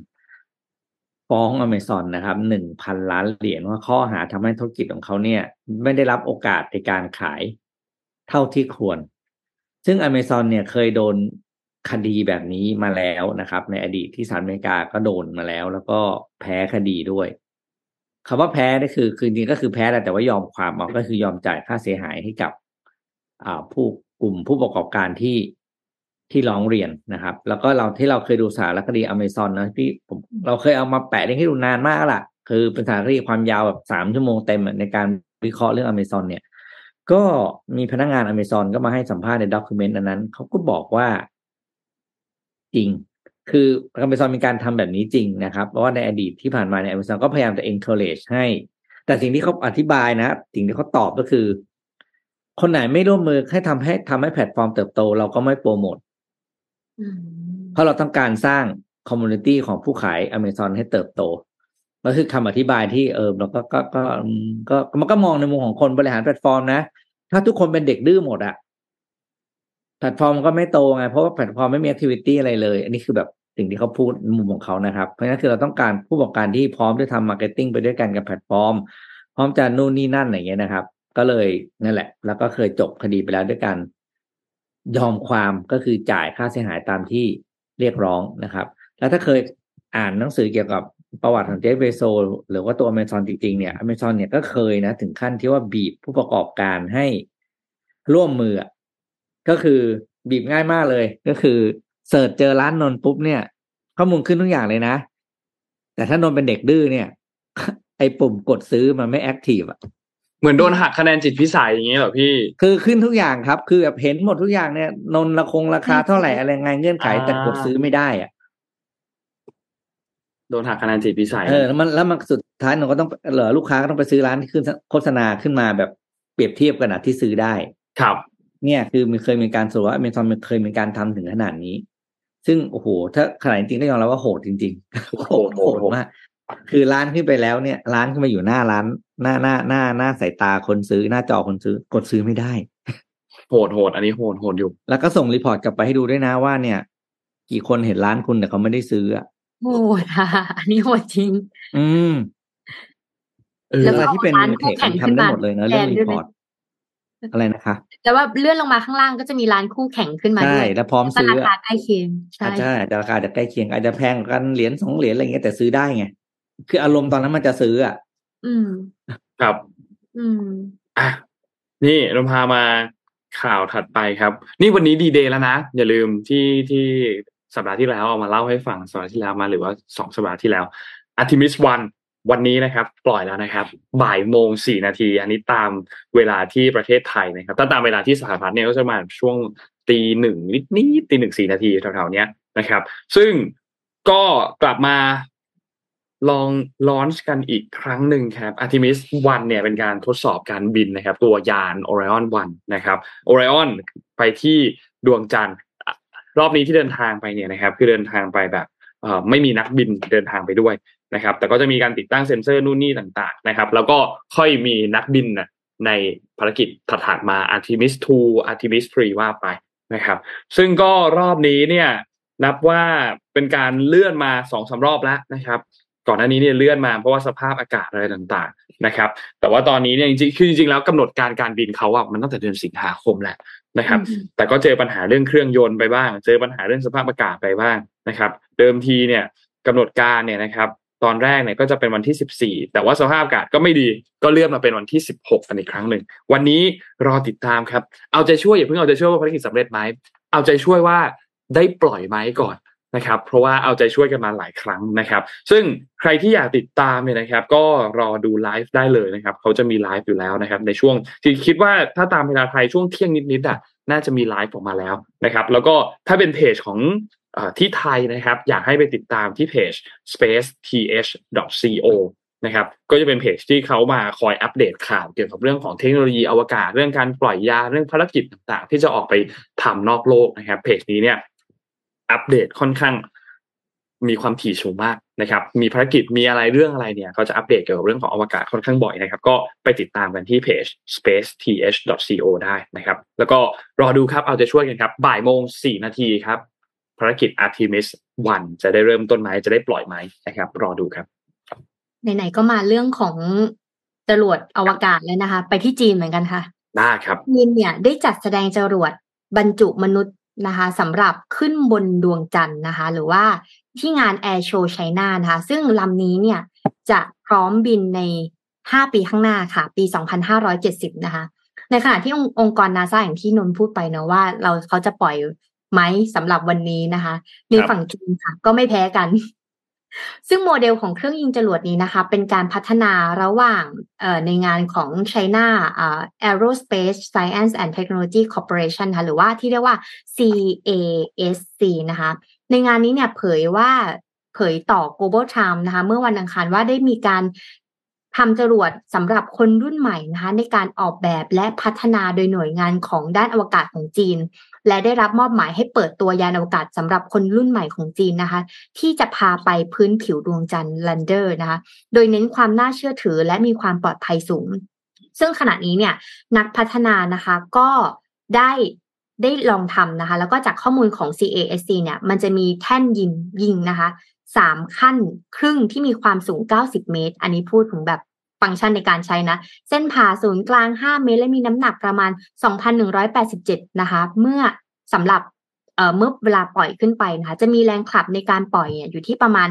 ฟ้องอเมซอนนะครับหนึ่งพันล้านเหรียญว่าข้อหาทำให้ธุรกิจของเขาเนี่ย ไม่ได้รับโอกาสในการขายเท่าที่ควร ซึ่งอเมซอนเนี่ยเคยโดนคดีแบบนี้มาแล้วนะครับ ในอดีตที่สหรัฐอเมริกาก็โดนมาแล้ว แล้วก็แพ้คดีด้วยคำว่าแพ้นี่คือคือจริงก็คือแพ้แหละแต่ว่ายอมความเอาก็คือยอมจ่ายค่าเสียหายให้กับผู้ กลุ่มผู้ประกอบการที่ที่ร้องเรียนนะครับ แล้วก็เราที่เราเคยดูสารคดีอเมซอนนะพี่ผมเราเคยเอามาแปะลิงก์ให้ดูนานมากแล้วล่ะคือเป็นสารคดีความยาวแบบสามชั่วโมงเต็มในการวิเคราะห์เรื่องอเมซอนเนี่ย ก็มีพนักงานอเมซอนก็มาให้สัมภาษณ์ในด็อกิเมนต์อันนั้นเขาก็บอกว่าจริง คืออเมซอนมีการทำแบบนี้จริงนะครับ เพราะว่าในอดีตที่ผ่านมาเนี่ยอเมซอนก็พยายามจะ encourage ให้ แต่สิ่งที่เขาอธิบายนะ สิ่งที่เขาตอบก็คือ คนไหนไม่ร่วมมือให้ทำให้ทำให้แพลตฟอร์มเติบโต เราก็ไม่โปรโมทอืมเพราะเราต้องการสร้าง community ของผู้ขายอเมซอนให้เติบโตก็คือคำอธิบายที่เออเราก็ก็ก็อืมก็มันก็มองในมุมของคนบริหารแพลตฟอร์มนะ ถ้าทุกคนเป็นเด็กดื้อหมดอะแพลตฟอร์มมันก็ไม่โตไง เพราะว่าแพลตฟอร์มไม่มี activity อะไรเลย อันนี้คือแบบสิ่งที่เขาพูดในมุมของเขานะครับ เพราะฉะนั้นคือเราต้องการผู้ประกอบการที่พร้อมที่ทำ marketing ไปด้วยกันกับแพลตฟอร์ม พร้อมจะนู่นนี่นั่นอย่างเงี้ยนะครับ ก็เลยนั่นแหละ แล้วก็เคยจบคดีไปแล้วด้วยกัน ยอมความก็คือจ่ายค่าเสียหายตามที่เรียกร้องนะครับ แล้วถ้าเคยอ่านหนังสือเกี่ยวกับประวัติของ Jeff Bezos หรือว่าตัวอเมซอนจริงๆเนี่ยอเมซอนเนี่ยก็เคยนะ ถึงขั้นที่ว่าบีบผู้ประกอบการให้ร่วมมือ ก็คือบีบง่ายมากเลย ก็คือ search เจอร้านนนปุ๊บเนี่ย ข้อมูลขึ้นทุกอย่างเลยนะ แต่ถ้านนเป็นเด็กดื้อเนี่ย ไอ้ปุ่มกดซื้อมันไม่ active อะ เหมือนโดนหักคะแนนจิตพิสัยอย่างนี้เหรอพี่ คือขึ้นทุกอย่างครับ คือแบบเห็นหมดทุกอย่างเนี่ย นนละคงราคาเท่าไหร่อะไรไงเงื่อนไขอ่าแต่กดซื้อไม่ได้อะโดนหักคะแนนจิตพิสัยเออแล้วมันแล้วมันสุดท้ายหนูก็ต้องเหรอลูกค้าก็ต้องไปซื้อร้านที่ขึ้นโฆษณาขึ้นมาแบบเปรียบเทียบกันนะที่ซื้อได้ ครับ เนี่ยคือมันเคยมีการสรุปว่าอเมซอนมันเคยมีการทำถึงขนาดนี้ ซึ่งโอ้โห ถ้าขนาดจริงๆต้องยอมรับว่าโหดจริง ๆ โหดโหดมากคือร้านขึ้นไปแล้วเนี่ย ร้านขึ้นมาอยู่หน้าร้าน หน้าหน้าหน้าหน้าสายตาคนซื้อหน้าจอคนซื้อกดซื้อไม่ได้ โหดโหดอันนี้โหดโหดอยู่ แล้วก็ส่งรีพอร์ตกลับไปให้ดูด้วยนะว่าเนี่ย กี่คนเห็นร้านคุณแต่เขาไม่ได้ซื้ออะโหดอะอันนี้โหดจริง อืมเออแล้วอะไรก็ที่เป็นร้านมือคู่เทคแข่งทำได้หมดเลยนะเรื่องขึ้นมารีพอร์ตอะไรนะคะแต่ว่าเลื่อนลงมาข้างล่างก็จะมีร้านคู่แข่งขึ้นมาใช่ด้วยแล้วพร้อมก็ซื้อราคาอะใกล้เคียงใช่อาจจะอาจจะราคาจะใกล้เคียงอาจจะแพงกว่ากันเหรียญสองเหรียญอะไรเงี้ยแต่ซื้อได้ไงคืออารมณ์ตอนนั้นมันจะซื้ออะอืม ครับ อืม อะ นี่เราพามาข่าวถัดไปครับ นี่วันนี้ดีเดย์แล้วนะ อย่าลืมที่ที่สัปดาห์ที่แล้วเอามาเล่าให้ฟังสัปดาห์ที่แล้วมาหรือว่าสองสัปดาห์ที่แล้วอาร์ทิมิสวันวันนี้นะครับ ปล่อยแล้วนะครับ บ่ายโมงสี่นาที อันนี้ตามเวลาที่ประเทศไทยนะครับ ถ้าตามเวลาที่สหรัฐเนี่ยก็จะมาช่วงตีหนึ่งนิดนิดตีหนึ่งสี่นาทีแถวๆเนี้ยนะครับ ซึ่งก็กลับมา ลองลอนช์กันอีกครั้งหนึ่งครับ Artemis 1เนี่ยเป็นการทดสอบการบินนะครับ ตัวยาน Orion 1นะครับ Orion ไปที่ดวงจันทร์ รอบนี้ที่เดินทางไปเนี่ยนะครับ คือเดินทางไปแบบไม่มีนักบินเดินทางไปด้วยนะครับ แต่ก็จะมีการติดตั้งเซ็นเซอร์นู่นนี่ต่างๆนะครับ แล้วก็ค่อยมีนักบินน่ะในภารกิจถัดมา Artemis 2 Artemis 3 ว่าไปนะครับ ซึ่งก็รอบนี้เนี่ยนับว่าเป็นการเลื่อนมาสองสารอบแล้วนะครับ ก่อนหน้านี้เนี่ยเลื่อนมาเพราะว่าสภาพอากาศอะไรต่างๆนะครับ แต่ว่าตอนนี้เนี่ยจริงๆคือจริงๆแล้วกำหนดการการบินเขาอะมันตั้งแต่เดือนสิงหาคมแหละนะครับอืมแต่ก็เจอปัญหาเรื่องเครื่องยนต์ไปบ้าง เจอปัญหาเรื่องสภาพอากาศไปบ้างนะครับ เดิมทีเนี่ยกำหนดการเนี่ยนะครับ ตอนแรกเนี่ยก็จะเป็นวันที่ 14 แต่ว่าสภาพอากาศก็ไม่ดีก็เลื่อนมาเป็นวันที่ 16กันอีกครั้งหนึ่งวันนี้รอติดตามครับ เอาใจช่วยอย่าเพิ่งเอาใจช่วยว่าภารกิจสำเร็จไหมเอาใจช่วยว่าได้ปล่อยไหมก่อน นะครับเพราะว่าเอาใจช่วยกันมาหลายครั้งนะครับ ซึ่งใครที่อยากติดตามเนี่ยนะครับ ก็รอดูไลฟ์ได้เลยนะครับเขาจะมีไลฟ์อยู่แล้วนะครับ ในช่วงที่คิดว่าถ้าตามเวลาไทยช่วงเที่ยงนิดๆอะน่าจะมีไลฟ์ออกมาแล้วนะครับ แล้วก็ถ้าเป็นเพจของอที่ไทยนะครับ อยากให้ไปติดตามที่เพจ space th co นะครับก็จะเป็นเพจที่เขามาคอยอัปเดตข่าวเกี่ยวกับเรื่องของเทคโนโลยีอวกาศ เรื่องการปล่อยยาน เรื่องภารกิจต่างๆ ที่จะออกไปทำนอกโลกนะครับ เพจนี้เนี่ย อัปเดตค่อนข้างมีความถี่สูงมากนะครับ มีภารกิจมีอะไรเรื่องอะไรเนี่ยเขาจะอัปเดตเกี่ยวกับเรื่องของอวกาศค่อนข้างบ่อยนะครับ ก็ไปติดตามกันที่เพจ spaceth.co ได้นะครับ แล้วก็รอดูครับเอาใจช่วยกันครับ บ่ายโมงสี่นาทีครับ ภารกิจ Artemis 1 จะได้เริ่มต้นไหมจะได้ปล่อยไหมนะครับ รอดูครับไหนๆก็มาเรื่องของจรวดอวกาศแล้วนะคะ ไปที่จีนเหมือนกันค่ะได้ครับจีนเนี่ยได้จัดแสดงจรวดบรรจุมนุษย์ นะคะสำหรับขึ้นบนดวงจันทร์นะคะ หรือว่าที่งาน Air Show China นะคะ ซึ่งลำนี้เนี่ยจะพร้อมบินใน 5 ปีข้างหน้าค่ะ ปี 2570 นะคะ ในขณะที่องค์องค์กรนาซาอย่างที่นนท์พูดไปเนอะว่า เราเขาจะปล่อยไหมสำหรับวันนี้นะคะ ในฝั่งจีนค่ะ ก็ไม่แพ้กัน ซึ่งโมเดลของเครื่องยิงจรวดนี้นะคะ เป็นการพัฒนาระหว่างในงานของ China Aerospace Science and Technology Corporation ค่ะหรือว่าที่เรียกว่า CASC นะคะ ในงานนี้เนี่ยเผยว่าเผยต่อ Global Times นะคะ เมื่อวันอังคารว่าได้มีการทำจรวดสำหรับคนรุ่นใหม่นะคะในการออกแบบและพัฒนาโดยหน่วยงานของด้านอวกาศของจีน และได้รับมอบหมายให้เปิดตัวยานอวกาศสำหรับคนรุ่นใหม่ของจีนนะคะ ที่จะพาไปพื้นผิวดวงจันทร์ลันเดอร์นะคะ โดยเน้นความน่าเชื่อถือและมีความปลอดภัยสูง ซึ่งขณะนี้เนี่ยนักพัฒนานะคะก็ได้ได้ลองทำนะคะ แล้วก็จากข้อมูลของ CASC เนี่ย มันจะมีแท่นยิงยิงนะคะสามขั้นครึ่งที่มีความสูง 90 เมตร อันนี้พูดถึงแบบ ฟังก์ชันในการใช้นะ เส้นผ่าศูนย์กลาง 5 เมตรและมีน้ำหนักประมาณ 2,187 นะคะ เมื่อสำหรับเมื่อเวลาปล่อยขึ้นไปนะคะ จะมีแรงขับในการปล่อยอยู่ที่ประมาณ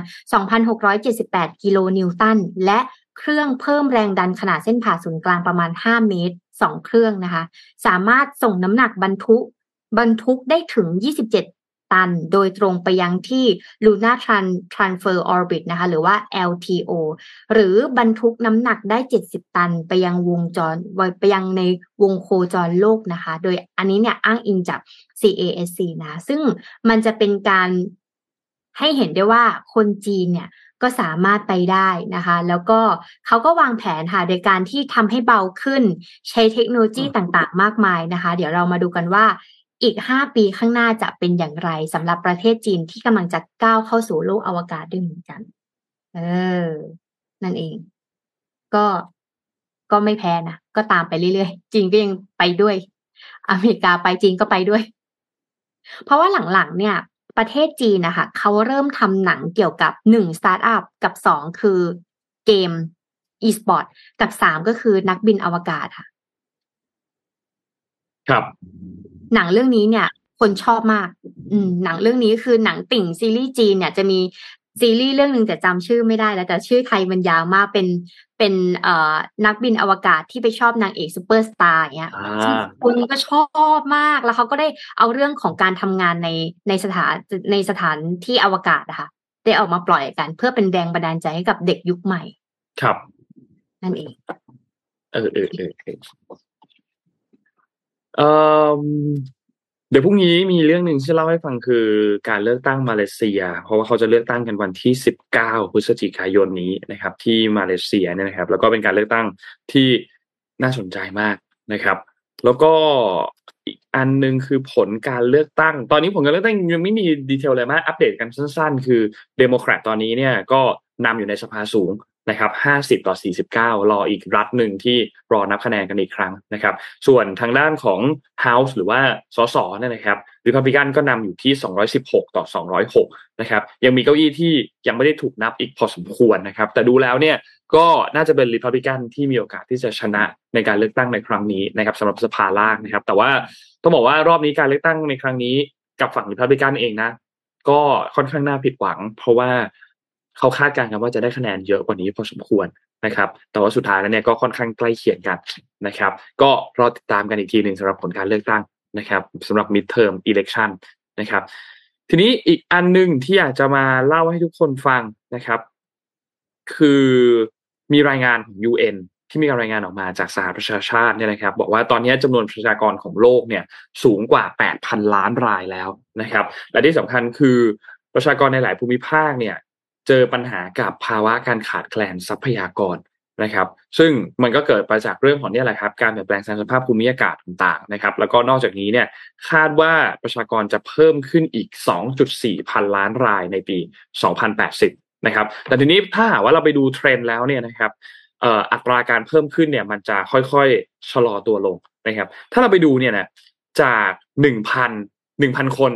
2,678 กิโลนิวตัน และเครื่องเพิ่มแรงดันขนาดเส้นผ่าศูนย์กลางประมาณ 5 เมตร 2 เครื่องนะคะ สามารถส่งน้ำหนักบรรทุกบรรทุกได้ถึง 27 ตัน โดยตรงไปยังที่ Lunar Transfer Orbit นะคะ หรือว่า LTO หรือบรรทุกน้ำหนักได้ 70 ตัน ไปยังวงจรไปยังในวงโคจรโลกนะคะ โดยอันนี้เนี่ยอ้างอิงจาก CASC นะ ซึ่งมันจะเป็นการให้เห็นได้ว่าคนจีนเนี่ยก็สามารถไปได้นะคะ แล้วก็เขาก็วางแผนค่ะโดยการที่ทำให้เบาขึ้น ใช้เทคโนโลยีต่างๆ มากมายนะคะ เดี๋ยวเรามาดูกันว่า อีกห้าปีข้างหน้าจะเป็นอย่างไรสำหรับประเทศจีนที่กำลังจะก้าวเข้าสู่โลกอวกาศด้วยเหมือนกัน เออ นั่นเอง ก็ก็ไม่แพ้นะ ก็ตามไปเรื่อยๆ จีนก็ยังไปด้วย อเมริกาไปจีนก็ไปด้วย เพราะว่าหลังๆเนี่ย ประเทศจีนนะคะเขาเริ่มทำหนังเกี่ยวกับหนึ่งสตาร์ทอัพกับสองคือเกม e-sport กับสามก็คือนักบินอวกาศค่ะ ครับ หนังเรื่องนี้เนี่ย คนชอบมาก อืม หนังเรื่องนี้คือหนังติ่งซีรีส์จีนเนี่ยจะมีซีรีส์เรื่องหนึ่งแต่จำชื่อไม่ได้แล้ว แต่ชื่อไทยมันยาวมากเป็นเป็นเอ่อนักบินอวกาศที่ไปชอบนางเอกซูเปอร์สตาร์เงี้ยคนก็ชอบมากแล้วเขาก็ได้เอาเรื่องของการทำงานในในสถานในสถานที่อวกาศนะคะได้ออกมาปล่อยกัน เพื่อเป็นแรงบันดาลใจให้กับเด็กยุคใหม่ ครับ นั่นเอง เออเออเออ เดี๋ยวพรุ่งนี้มีเรื่องหนึ่งที่เล่าให้ฟังคือการเลือกตั้งมาเลเซีย เพราะว่าเขาจะเลือกตั้งกันวันที่สิบเก้าพฤศจิกายนนี้นะครับ ที่มาเลเซียเนี่ยนะครับ แล้วก็เป็นการเลือกตั้งที่น่าสนใจมากนะครับ แล้วก็อีกอันหนึ่งคือผลการเลือกตั้ง ตอนนี้ผลการเลือกตั้งยังไม่มี detail อะไรมากอัปเดตกันสั้น ๆ คือเดโมแครตตอนนี้เนี่ยก็นำอยู่ในสภาสูง นะครับ50 ต่อ 49 รออีกรัฐหนึ่งที่รอนับคะแนนกันอีกครั้งนะครับ ส่วนทางด้านของ House หรือว่าสสเนี่ยนะครับริพับลิกันก็นำอยู่ที่ 216 ต่อ 206 นะครับ ยังมีเก้าอี้ที่ยังไม่ได้ถูกนับอีกพอสมควรนะครับ แต่ดูแล้วเนี่ยก็น่าจะเป็นริพับลิกันที่มีโอกาสที่จะชนะในการเลือกตั้งในครั้งนี้นะครับสำหรับสภาล่างนะครับ แต่ว่าต้องบอกว่ารอบนี้การเลือกตั้งในครั้งนี้กับฝั่งริพับลิกันเองนะก็ค่อนข้างน่าผิดหวัง เพราะว่า เขาคาดการณ์กันว่าจะได้คะแนนเยอะกว่านี้พอสมควรนะครับ แต่ว่าสุดท้ายแล้วเนี่ยก็ค่อนข้างใกล้เคียงกันนะครับ ก็รอติดตามกันอีกทีหนึ่งสำหรับผลการเลือกตั้งนะครับสำหรับ midterm election นะครับ ทีนี้อีกอันหนึ่งที่อยากจะมาเล่าให้ทุกคนฟังนะครับ คือมีรายงานของ UN ที่มีการรายงานออกมาจากสหประชาชาติเนี่ยนะครับ บอกว่าตอนนี้จำนวนประชากรของโลกเนี่ยสูงกว่า 8,000 ล้านรายแล้วนะครับ และที่สำคัญคือประชากรในหลายภูมิภาคเนี่ย เจอปัญหากับภาวะการขาดแคลนทรัพยากรนะครับ ซึ่งมันก็เกิดมาจากเรื่องของเนี่ยแหละครับการเปลี่ยนแปลงสภาพภูมิอากาศต่างๆนะครับ แล้วก็นอกจากนี้เนี่ยคาดว่าประชากรจะเพิ่มขึ้นอีก 2.4 พันล้านรายในปี 2080 นะครับ แต่ทีนี้ถ้าหากว่าเราไปดูเทรนด์แล้วเนี่ยนะครับอัตราการเพิ่มขึ้นเนี่ยมันจะค่อยๆชะลอตัวลงนะครับ ถ้าเราไปดูเนี่ยนะจากหนึ่งพันหนึ่งพันคน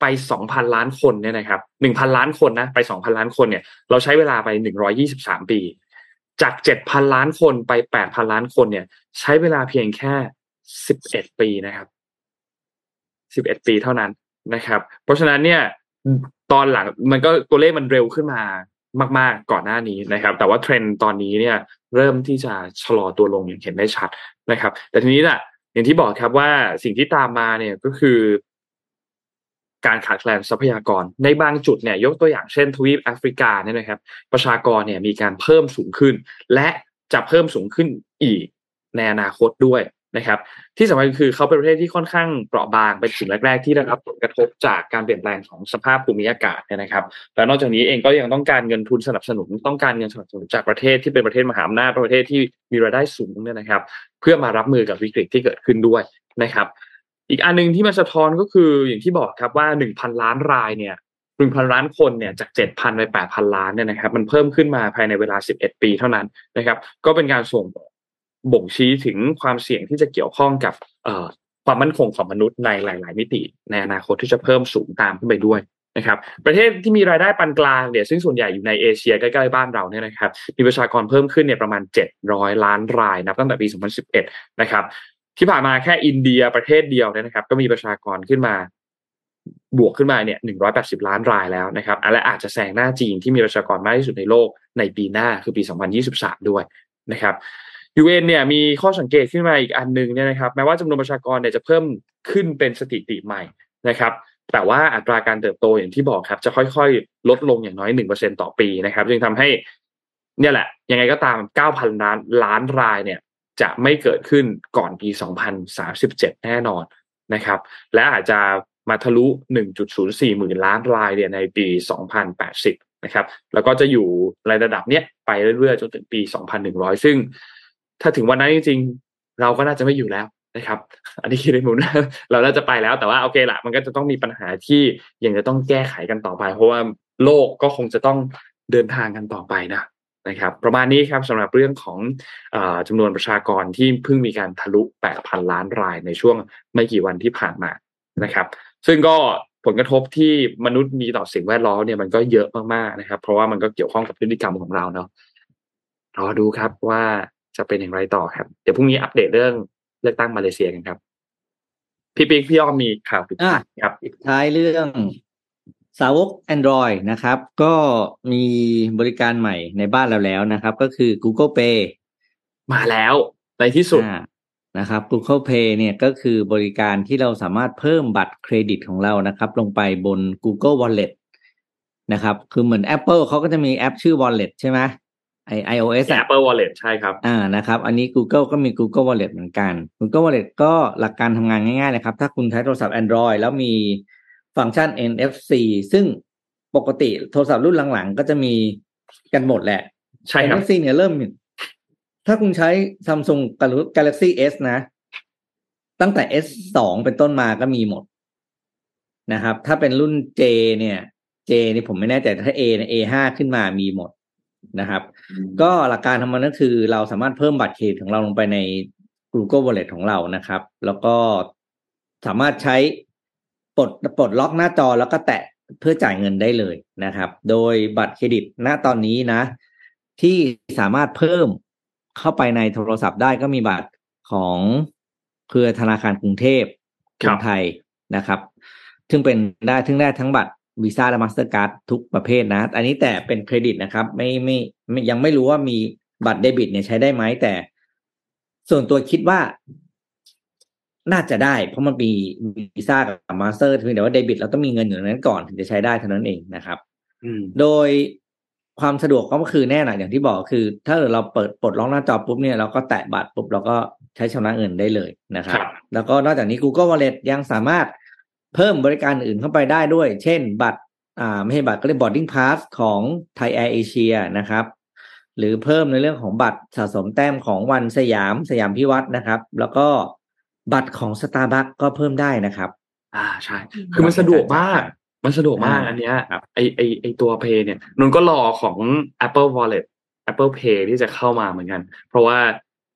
ไปสองพันล้านคนเนี่ยนะครับหนึ่งพันล้านคนนะไปสองพันล้านคนเนี่ยเราใช้เวลาไปหนึ่งร้อยี่สิบสามปี จากเจ็ดพันล้านคนไปแปดพันล้านคนเนี่ย ใช้เวลาเพียงแค่สิบเอ็ดปีนะครับสิบเอ็ดปีเท่านั้นนะครับ เพราะฉะนั้นเนี่ยตอนหลังมันก็ตัวเลขมันเร็วขึ้นมามาก ๆ ก่อนหน้านี้นะครับ แต่ว่าเทรนด์ตอนนี้เนี่ย เริ่มที่จะชะลอตัวลงอย่างเห็นได้ชัดนะครับ แต่ทีนี้น่ะอย่างที่บอกครับว่าสิ่งที่ตามมาเนี่ยก็คือ การขาดแคลนทรัพยากร ในบางจุดเนี่ยยกตัวอย่างเช่นทวีปแอฟริกาเนี่ยนะครับประชากรเนี่ยมีการเพิ่มสูงขึ้น และจะเพิ่มสูงขึ้นอีกในอนาคตด้วยนะครับ ที่สำคัญคือเขาเป็นประเทศที่ค่อนข้างเปราะบางเป็นสิ่งแรก ๆ ที่ได้รับผลกระทบจากการเปลี่ยนแปลงของสภาพภูมิอากาศนะครับแล้วนอกจากนี้เองก็ยังต้องการเงินทุนสนับสนุน ต้องการเงินสนับสนุนจากประเทศที่เป็นประเทศมหาอำนาจประเทศที่มีรายได้สูงเนี่ยนะครับ เพื่อมารับมือกับวิกฤตที่เกิดขึ้นด้วยนะครับ อีกอันนึงที่มันสะท้อนก็คืออย่างที่บอกครับว่าหนึ่งพันล้านรายเนี่ยหนึ่งพันล้านคนเนี่ยจากเจ็ดพันไปแปดพันล้านเนี่ยนะครับมันเพิ่มขึ้นมาภายในเวลาสิบเอ็ดปีเท่านั้นนะครับ ก็เป็นการส่งบ่งชี้ถึงความเสี่ยงที่จะเกี่ยวข้องกับความมั่นคงของมนุษย์ในหลาย ๆ มิติ ในอนาคตที่จะเพิ่มสูงตามขึ้นไปด้วยนะครับ ประเทศที่มีรายได้ปานกลางเนี่ยซึ่งส่วนใหญ่อยู่ในเอเชียใกล้ๆบ้านเราเนี่ยนะครับมีประชากรเพิ่มขึ้นเนี่ยประมาณ 700 ล้านรายนับตั้งแต่ปี 2011 นะครับ ที่ผ่านมาแค่อินเดียประเทศเดียวเนี่ยนะครับ ก็มีประชากรขึ้นมา บวกขึ้นมาเนี่ย180ล้านรายแล้วนะครับและอาจจะแซงหน้าจีนที่มีประชากรมากที่สุดในโลกในปีหน้าคือปี2023ด้วยนะครับยูเอ็นเนี่ยมีข้อสังเกตขึ้นมาอีกอันหนึ่งเนี่ยนะครับแม้ว่าจำนวนประชากรเนี่ยจะเพิ่มขึ้นเป็นสถิติใหม่นะครับ แต่ว่าอัตราการเติบโตอย่างที่บอกครับจะค่อยๆ ลดลงอย่างน้อยหนึ่งเปอร์เซ็นต่อปีนะครับ จึงทำให้เนี่ยแหละ ยังไงก็ตามเก้าพันล้านล้านรายเนี่ย จะไม่เกิดขึ้นก่อนปีสองพันสาสิบเจ็ดแน่นอนนะครับ และอาจจะมาทะลุหนึ่งจุดศูนย์สี่หมื่นล้านรายเนี่ยในปีสองพันะครับ แล้วก็จะอยู่ในระดับเนี้ยไปเรื่อยๆ จนถึงปีสองพันหนึ่งร้อยซึ่งถ้าถึงวันนั้นจริงๆ เราก็น่าจะไม่อยู่แล้วนะครับ อันนี้คิดในมุมนะเราน่าจะไปแล้วแต่ว่าโอเคละมันก็จะต้องมีปัญหาที่ยังจะต้องแก้ไขกันต่อไป เพราะว่าโลกก็คงจะต้องเดินทางกันต่อไปนะ นะครับประมาณนี้ครับสำหรับเรื่องของอจำนวนประชากรที่เพิ่งมีการทะลุ 8,000 ล้านรายในช่วงไม่กี่วันที่ผ่านมานะครับ ซึ่งก็ผลกระทบที่มนุษย์มีต่อสิ่งแวดล้อมเนี่ยมันก็เยอะมากๆนะครับ เพราะว่ามันก็เกี่ยวข้องกับพฤติกรรมของเราเนาะรอดูครับว่าจะเป็นอย่างไรต่อครับ เดี๋ยวพรุ่งนี้อัปเดตเรื่องเลือกตั้งมาเลเซียกันครับ พี่ปิ๊กพี่อ้อมมีข่าวปิดท้ายครับปิดท้ายเรื่อง สาวก Android นะครับ ก็มีบริการใหม่ในบ้านเราแล้วนะครับ ก็คือ Google Pay มาแล้วในที่สุดนะครับ Google Pay เนี่ยก็คือบริการที่เราสามารถเพิ่มบัตรเครดิตของเรานะครับ ลงไปบน Google Wallet นะครับ คือเหมือน Apple เขาก็จะมีแอปชื่อ Wallet ใช่ไหมไอ iOS Apple Wallet ใช่ครับ อ่านะครับ อันนี้ Google ก็มี Google Wallet เหมือนกัน Google Wallet ก็หลักการทำงานง่ายๆเลยครับ ถ้าคุณใช้โทรศัพท์ Android แล้วมี ฟังก์ชัน NFC ซึ่งปกติโทรศัพท์รุ่นหลังๆ ก็จะมีกันหมดแหละ ใช่ครับ NFC เนี่ยเริ่ม ถ้าคุณใช้ Samsung Galaxy S นะ ตั้งแต่ S สองเป็นต้นมาก็มีหมดนะครับ ถ้าเป็นรุ่น J เนี่ย J นี่ผมไม่แน่ใจถ้า A เนี่ย A ห้าขึ้นมามีหมดนะครับ ก็หลักการทำมันก็คือเราสามารถเพิ่มบัตรเครดิตของเราลงไปใน Google Wallet ของเรานะครับ แล้วก็สามารถใช้ ปลดปลดล็อกหน้าจอแล้วก็แตะเพื่อจ่ายเงินได้เลยนะครับ โดยบัตรเครดิตณตอนนี้นะ ที่สามารถเพิ่มเข้าไปในโทรศัพท์ได้ก็มีบัตรของเครือธนาคารกรุงเทพกรุงไทยนะครับ ซึ่งเป็นได้ทึ่งได้ทั้งบัตรวีซ่าและมาสเตอร์การ์ดทุกประเภทนะ อันนี้แต่เป็นเครดิตนะครับ ไม่ไม่ไม่ยังไม่รู้ว่ามีบัตรเดบิตเนี่ยใช้ได้ไหมแต่ ส่วนตัวคิดว่า น่าจะได้ เพราะมันมีวีซ่ากับมาสเตอร์เพียงแต่ว่าเดบิตเราต้องมีเงินอยู่นั้นก่อนถึงจะใช้ได้เท่านั้นเองนะครับโดยความสะดวกก็คือแน่นอนอย่างที่บอกคือ ถ้าเราเปิดปลดล็อกหน้าจอปุ๊บเนี่ยเราก็แตะบัตรปุ๊บเราก็ใช้ชำระเงินได้เลยนะครับแล้วก็นอกจากนี้ Google Wallet ยังสามารถเพิ่มบริการอื่นเข้าไปได้ด้วย เช่น บัตรอ่าไม่ใช่บัตรก็เรียก boarding pass ของไทยแอร์เอเชียนะครับ หรือเพิ่มในเรื่องของบัตรสะสมแต้มของ ONESIAM สยามพิวรรธน์นะครับ แล้วก็ บัตรของสตาร์บัคก็เพิ่มได้นะครับ อ่าใช่ คือมันสะดวกมาก มันสะดวกมากอ่าอันเนี้ยครับไอไอไอตัว Pay เนี่ยนนก็รอของ Apple Wallet Apple Pay ที่จะเข้ามาเหมือนกัน เพราะว่า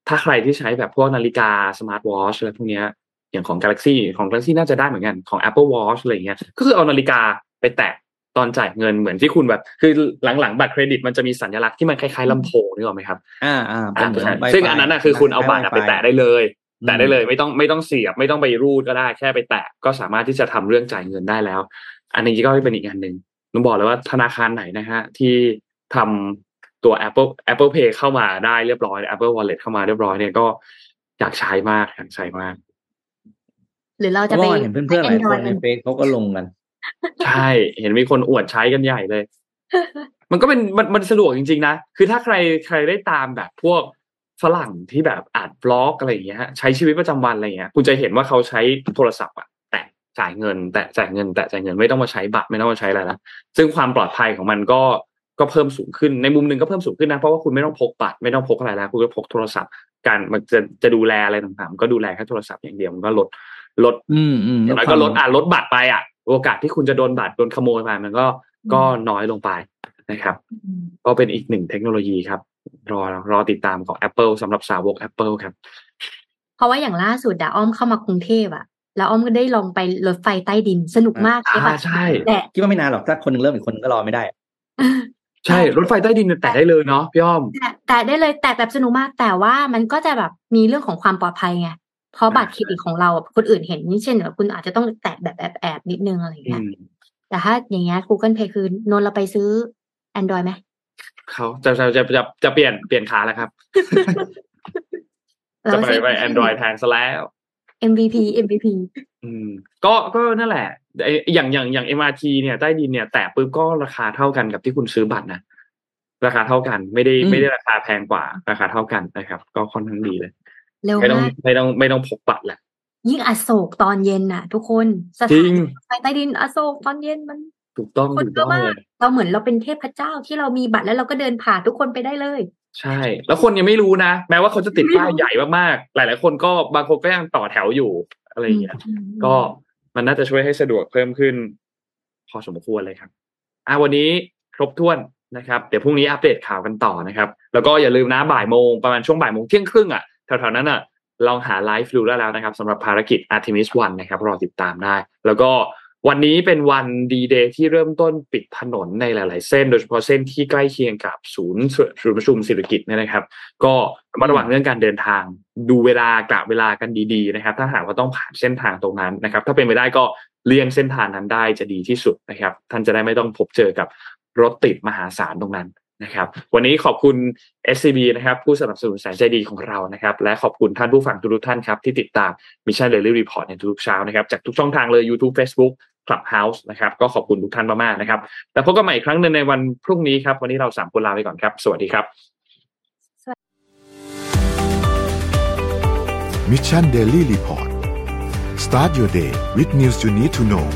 ถ้าใครที่ใช้แบบพวกนาฬิกา Smart Watch อะไรพวกเนี้ยอย่างของ Galaxy ของ Galaxy น่าจะได้เหมือนกันของ Apple Watch อะไรอย่างเงี้ยก็คือเอานาฬิกาไปแตะตอนจ่ายเงินเหมือนที่คุณแบบ คือหลังๆ บัตรเครดิตมันจะมีสัญลักษณ์ที่มันคล้ายๆลำโพงนึกออกไหมครับ อ่าอ่าเป็นเหมือนอ่า Wi-Fi ซึ่งอันนั้นน่ะคือคุณเอาบัตรอะไปแตะได้เลยอืม แตะได้เลยไม่ต้องไม่ต้องเสียบไม่ต้องไปรูดก็ได้แค่ไปแตะก็สามารถที่จะทำเรื่องจ่ายเงินได้แล้ว อันนี้ก็เป็นอีกอันหนึ่งผมบอกเลยว่าธนาคารไหนนะฮะที่ทำตัว Apple Apple Pay เข้ามาได้เรียบร้อย Apple Wallet เข้ามาเรียบร้อยเนี่ยก็อยากใช้มากอยากใช้มาก หรือเราเพจะราะไปว่าเห็นเพื่อนๆหลายคน Android ในเฟซเขาก็ลงกัน ใช่ เห็นมีคนอวดใช้กันใหญ่เลย มันก็เป็นมันมันสะดวกจริง ๆ นะ คือถ้าใครใครได้ตามแบบพวก ฝรั่งที่แบบอ่านบล็อกอะไรอย่างเงี้ยฮะใช้ชีวิตประจำวันอะไรอย่างเงี้ยคุณจะเห็นว่าเขาใช้โทรศัพท์อะแตะจ่ายเงิน แตะจ่ายเงิน แตะจ่ายเงินไม่ต้องมาใช้บัตรไม่ต้องมาใช้อะไรละซึ่งความปลอดภัยของมันก็ก็เพิ่มสูงขึ้นในมุมหนึ่งก็เพิ่มสูงขึ้นนะเพราะว่าคุณไม่ต้องพกบัตรไม่ต้องพกอะไรแล้วคุณก็พกโทรศัพท์การมันจะจะดูแลอะไรต่างๆ ก็ดูแลแค่โทรศัพท์อย่างเดียวมันก็ลดลดอืมอืมอย่างน้อยก็ลดอะลดบัตรไปอะ โอกาสที่คุณจะโดนบัตรโดนขโมยไปมันก็ก็น้อยลงไปนะครับ ก็เป็นอีกหนึ่งเทคโนโลยีครับ รอรอติดตามของ Apple สำหรับสาวก Apple ครับ เพราะว่าอย่างล่าสุดอะอ้อมเข้ามากรุงเทพอะแล้วอ้อมก็ได้ลองไปรถไฟใต้ดินสนุกมากอ่าใช่ปะใช่แต่คิดว่าไม่นานหรอกถ้าคนหนึงเริ่มอีกคนนึงก็รอไม่ได้ใช่รถไฟใต้ดินเนี่ยแตะได้เลยเนาะพี่อ้อมแต่แต่ได้เลยแต่แบบสนุกมากแต่ว่ามันก็จะแบบมีเรื่องของความปลอดภัยไงเพราะบัตรเครดิตของเราอะคนอื่นเห็นนี่เช่นแบบคุณอาจจะต้องแตะแบบแอบแอบๆนิดนึงอะไรอย่างอืเงี้ยมแต่ถ้าอย่างเงี้ย Google Pay คือนนท์เราไปซื้อ Android ไหม เขาจะจะจะจะจะเปลี่ยนเปลี่ยนขาแล้วครับ จะไปไป Android แทนซะแล้ว MVP MVP อืม ก็ก็นั่นแหละไอ้อย่างอย่างอย่าง MRT เนี่ยใต้ดินเนี่ย แตะปุ๊บก็ราคาเท่ากันกับที่คุณซื้อบัตรนะราคาเท่ากัน ไม่ได้อืมไม่ได้ราคาแพงกว่าราคาเท่ากันนะครับ ก็ค่อนข้างดีเลยเร็วไม่ต้องมากไม่ต้องไม่ต้องพกบัตรแหละยิ่งอโศกตอนเย็นน่ะ ทุกคนสจริถานงรถไฟใต้ดินอโศกตอนเย็นมัน ถูกต้องคนถูกเยต้ออะงมาเลกยเราเหมือนเราเป็นเทพเจ้าที่เรามีบัตรแล้วเราก็เดินผ่านทุกคนไปได้เลย ใช่ แล้วคนยังไม่รู้นะ แม้ว่าเขาจะติดป้ายใหญ่มากๆหลาย ๆ คนก็บางคนก็ยังต่อแถวอยู่อะไรอย่างเงี้ยอืมก็มันน่าจะช่วยให้สะดวกเพิ่มขึ้น พอสมควรเลยครับอ่าวันนี้ครบถ้วนนะครับ เดี๋ยวพรุ่งนี้อัปเดตข่าวกันต่อนะครับ แล้วก็อย่าลืมนะบ่ายโมงประมาณช่วงบ่ายโมงเที่ยงครึ่งอะแถวๆนั้นอะลองหาไลฟ์ดูได้แล้วนะครับสำหรับภารกิจ Artemis 1นะครับรอติดตามได้ แล้วก็ วันนี้เป็นวันดีเดย์ที่เริ่มต้นปิดถนนในหลาย ๆ เส้น โดยเฉพาะเส้นที่ใกล้เคียงกับศูนย์ศูนย์ประชุมเศรษฐกิจเนี่ยนะครับ ก็ระมัดระวังเรื่องการเดินทาง ดูเวลากะเวลากันดี ๆ นะครับ ถ้าหากว่าต้องผ่านเส้นทางตรงนั้นนะครับ ถ้าเป็นไปได้ก็เลี่ยงเส้นทางนั้นได้จะดีที่สุดนะครับ ท่านจะได้ไม่ต้องพบเจอกับรถติดมหาศาลตรงนั้นนะครับ วันนี้ขอบคุณ SCB นะครับ ผู้สนับสนุนแสนใจดีของเรานะครับ และขอบคุณท่านผู้ฟังทุกท่านครับ ที่ติดตาม Mission Daily Report ในทุกเช้านะครับ จากทุกช่องทางเลย YouTube Facebook Clubhouse นะครับ ก็ขอบคุณทุกท่านมากๆนะครับ แล้วพบกันใหม่อีกครั้งหนึ่งในวันพรุ่งนี้ครับ วันนี้เราสามคนลาไปก่อนครับ สวัสดีครับ Mission Daily Report start your day with news you need to know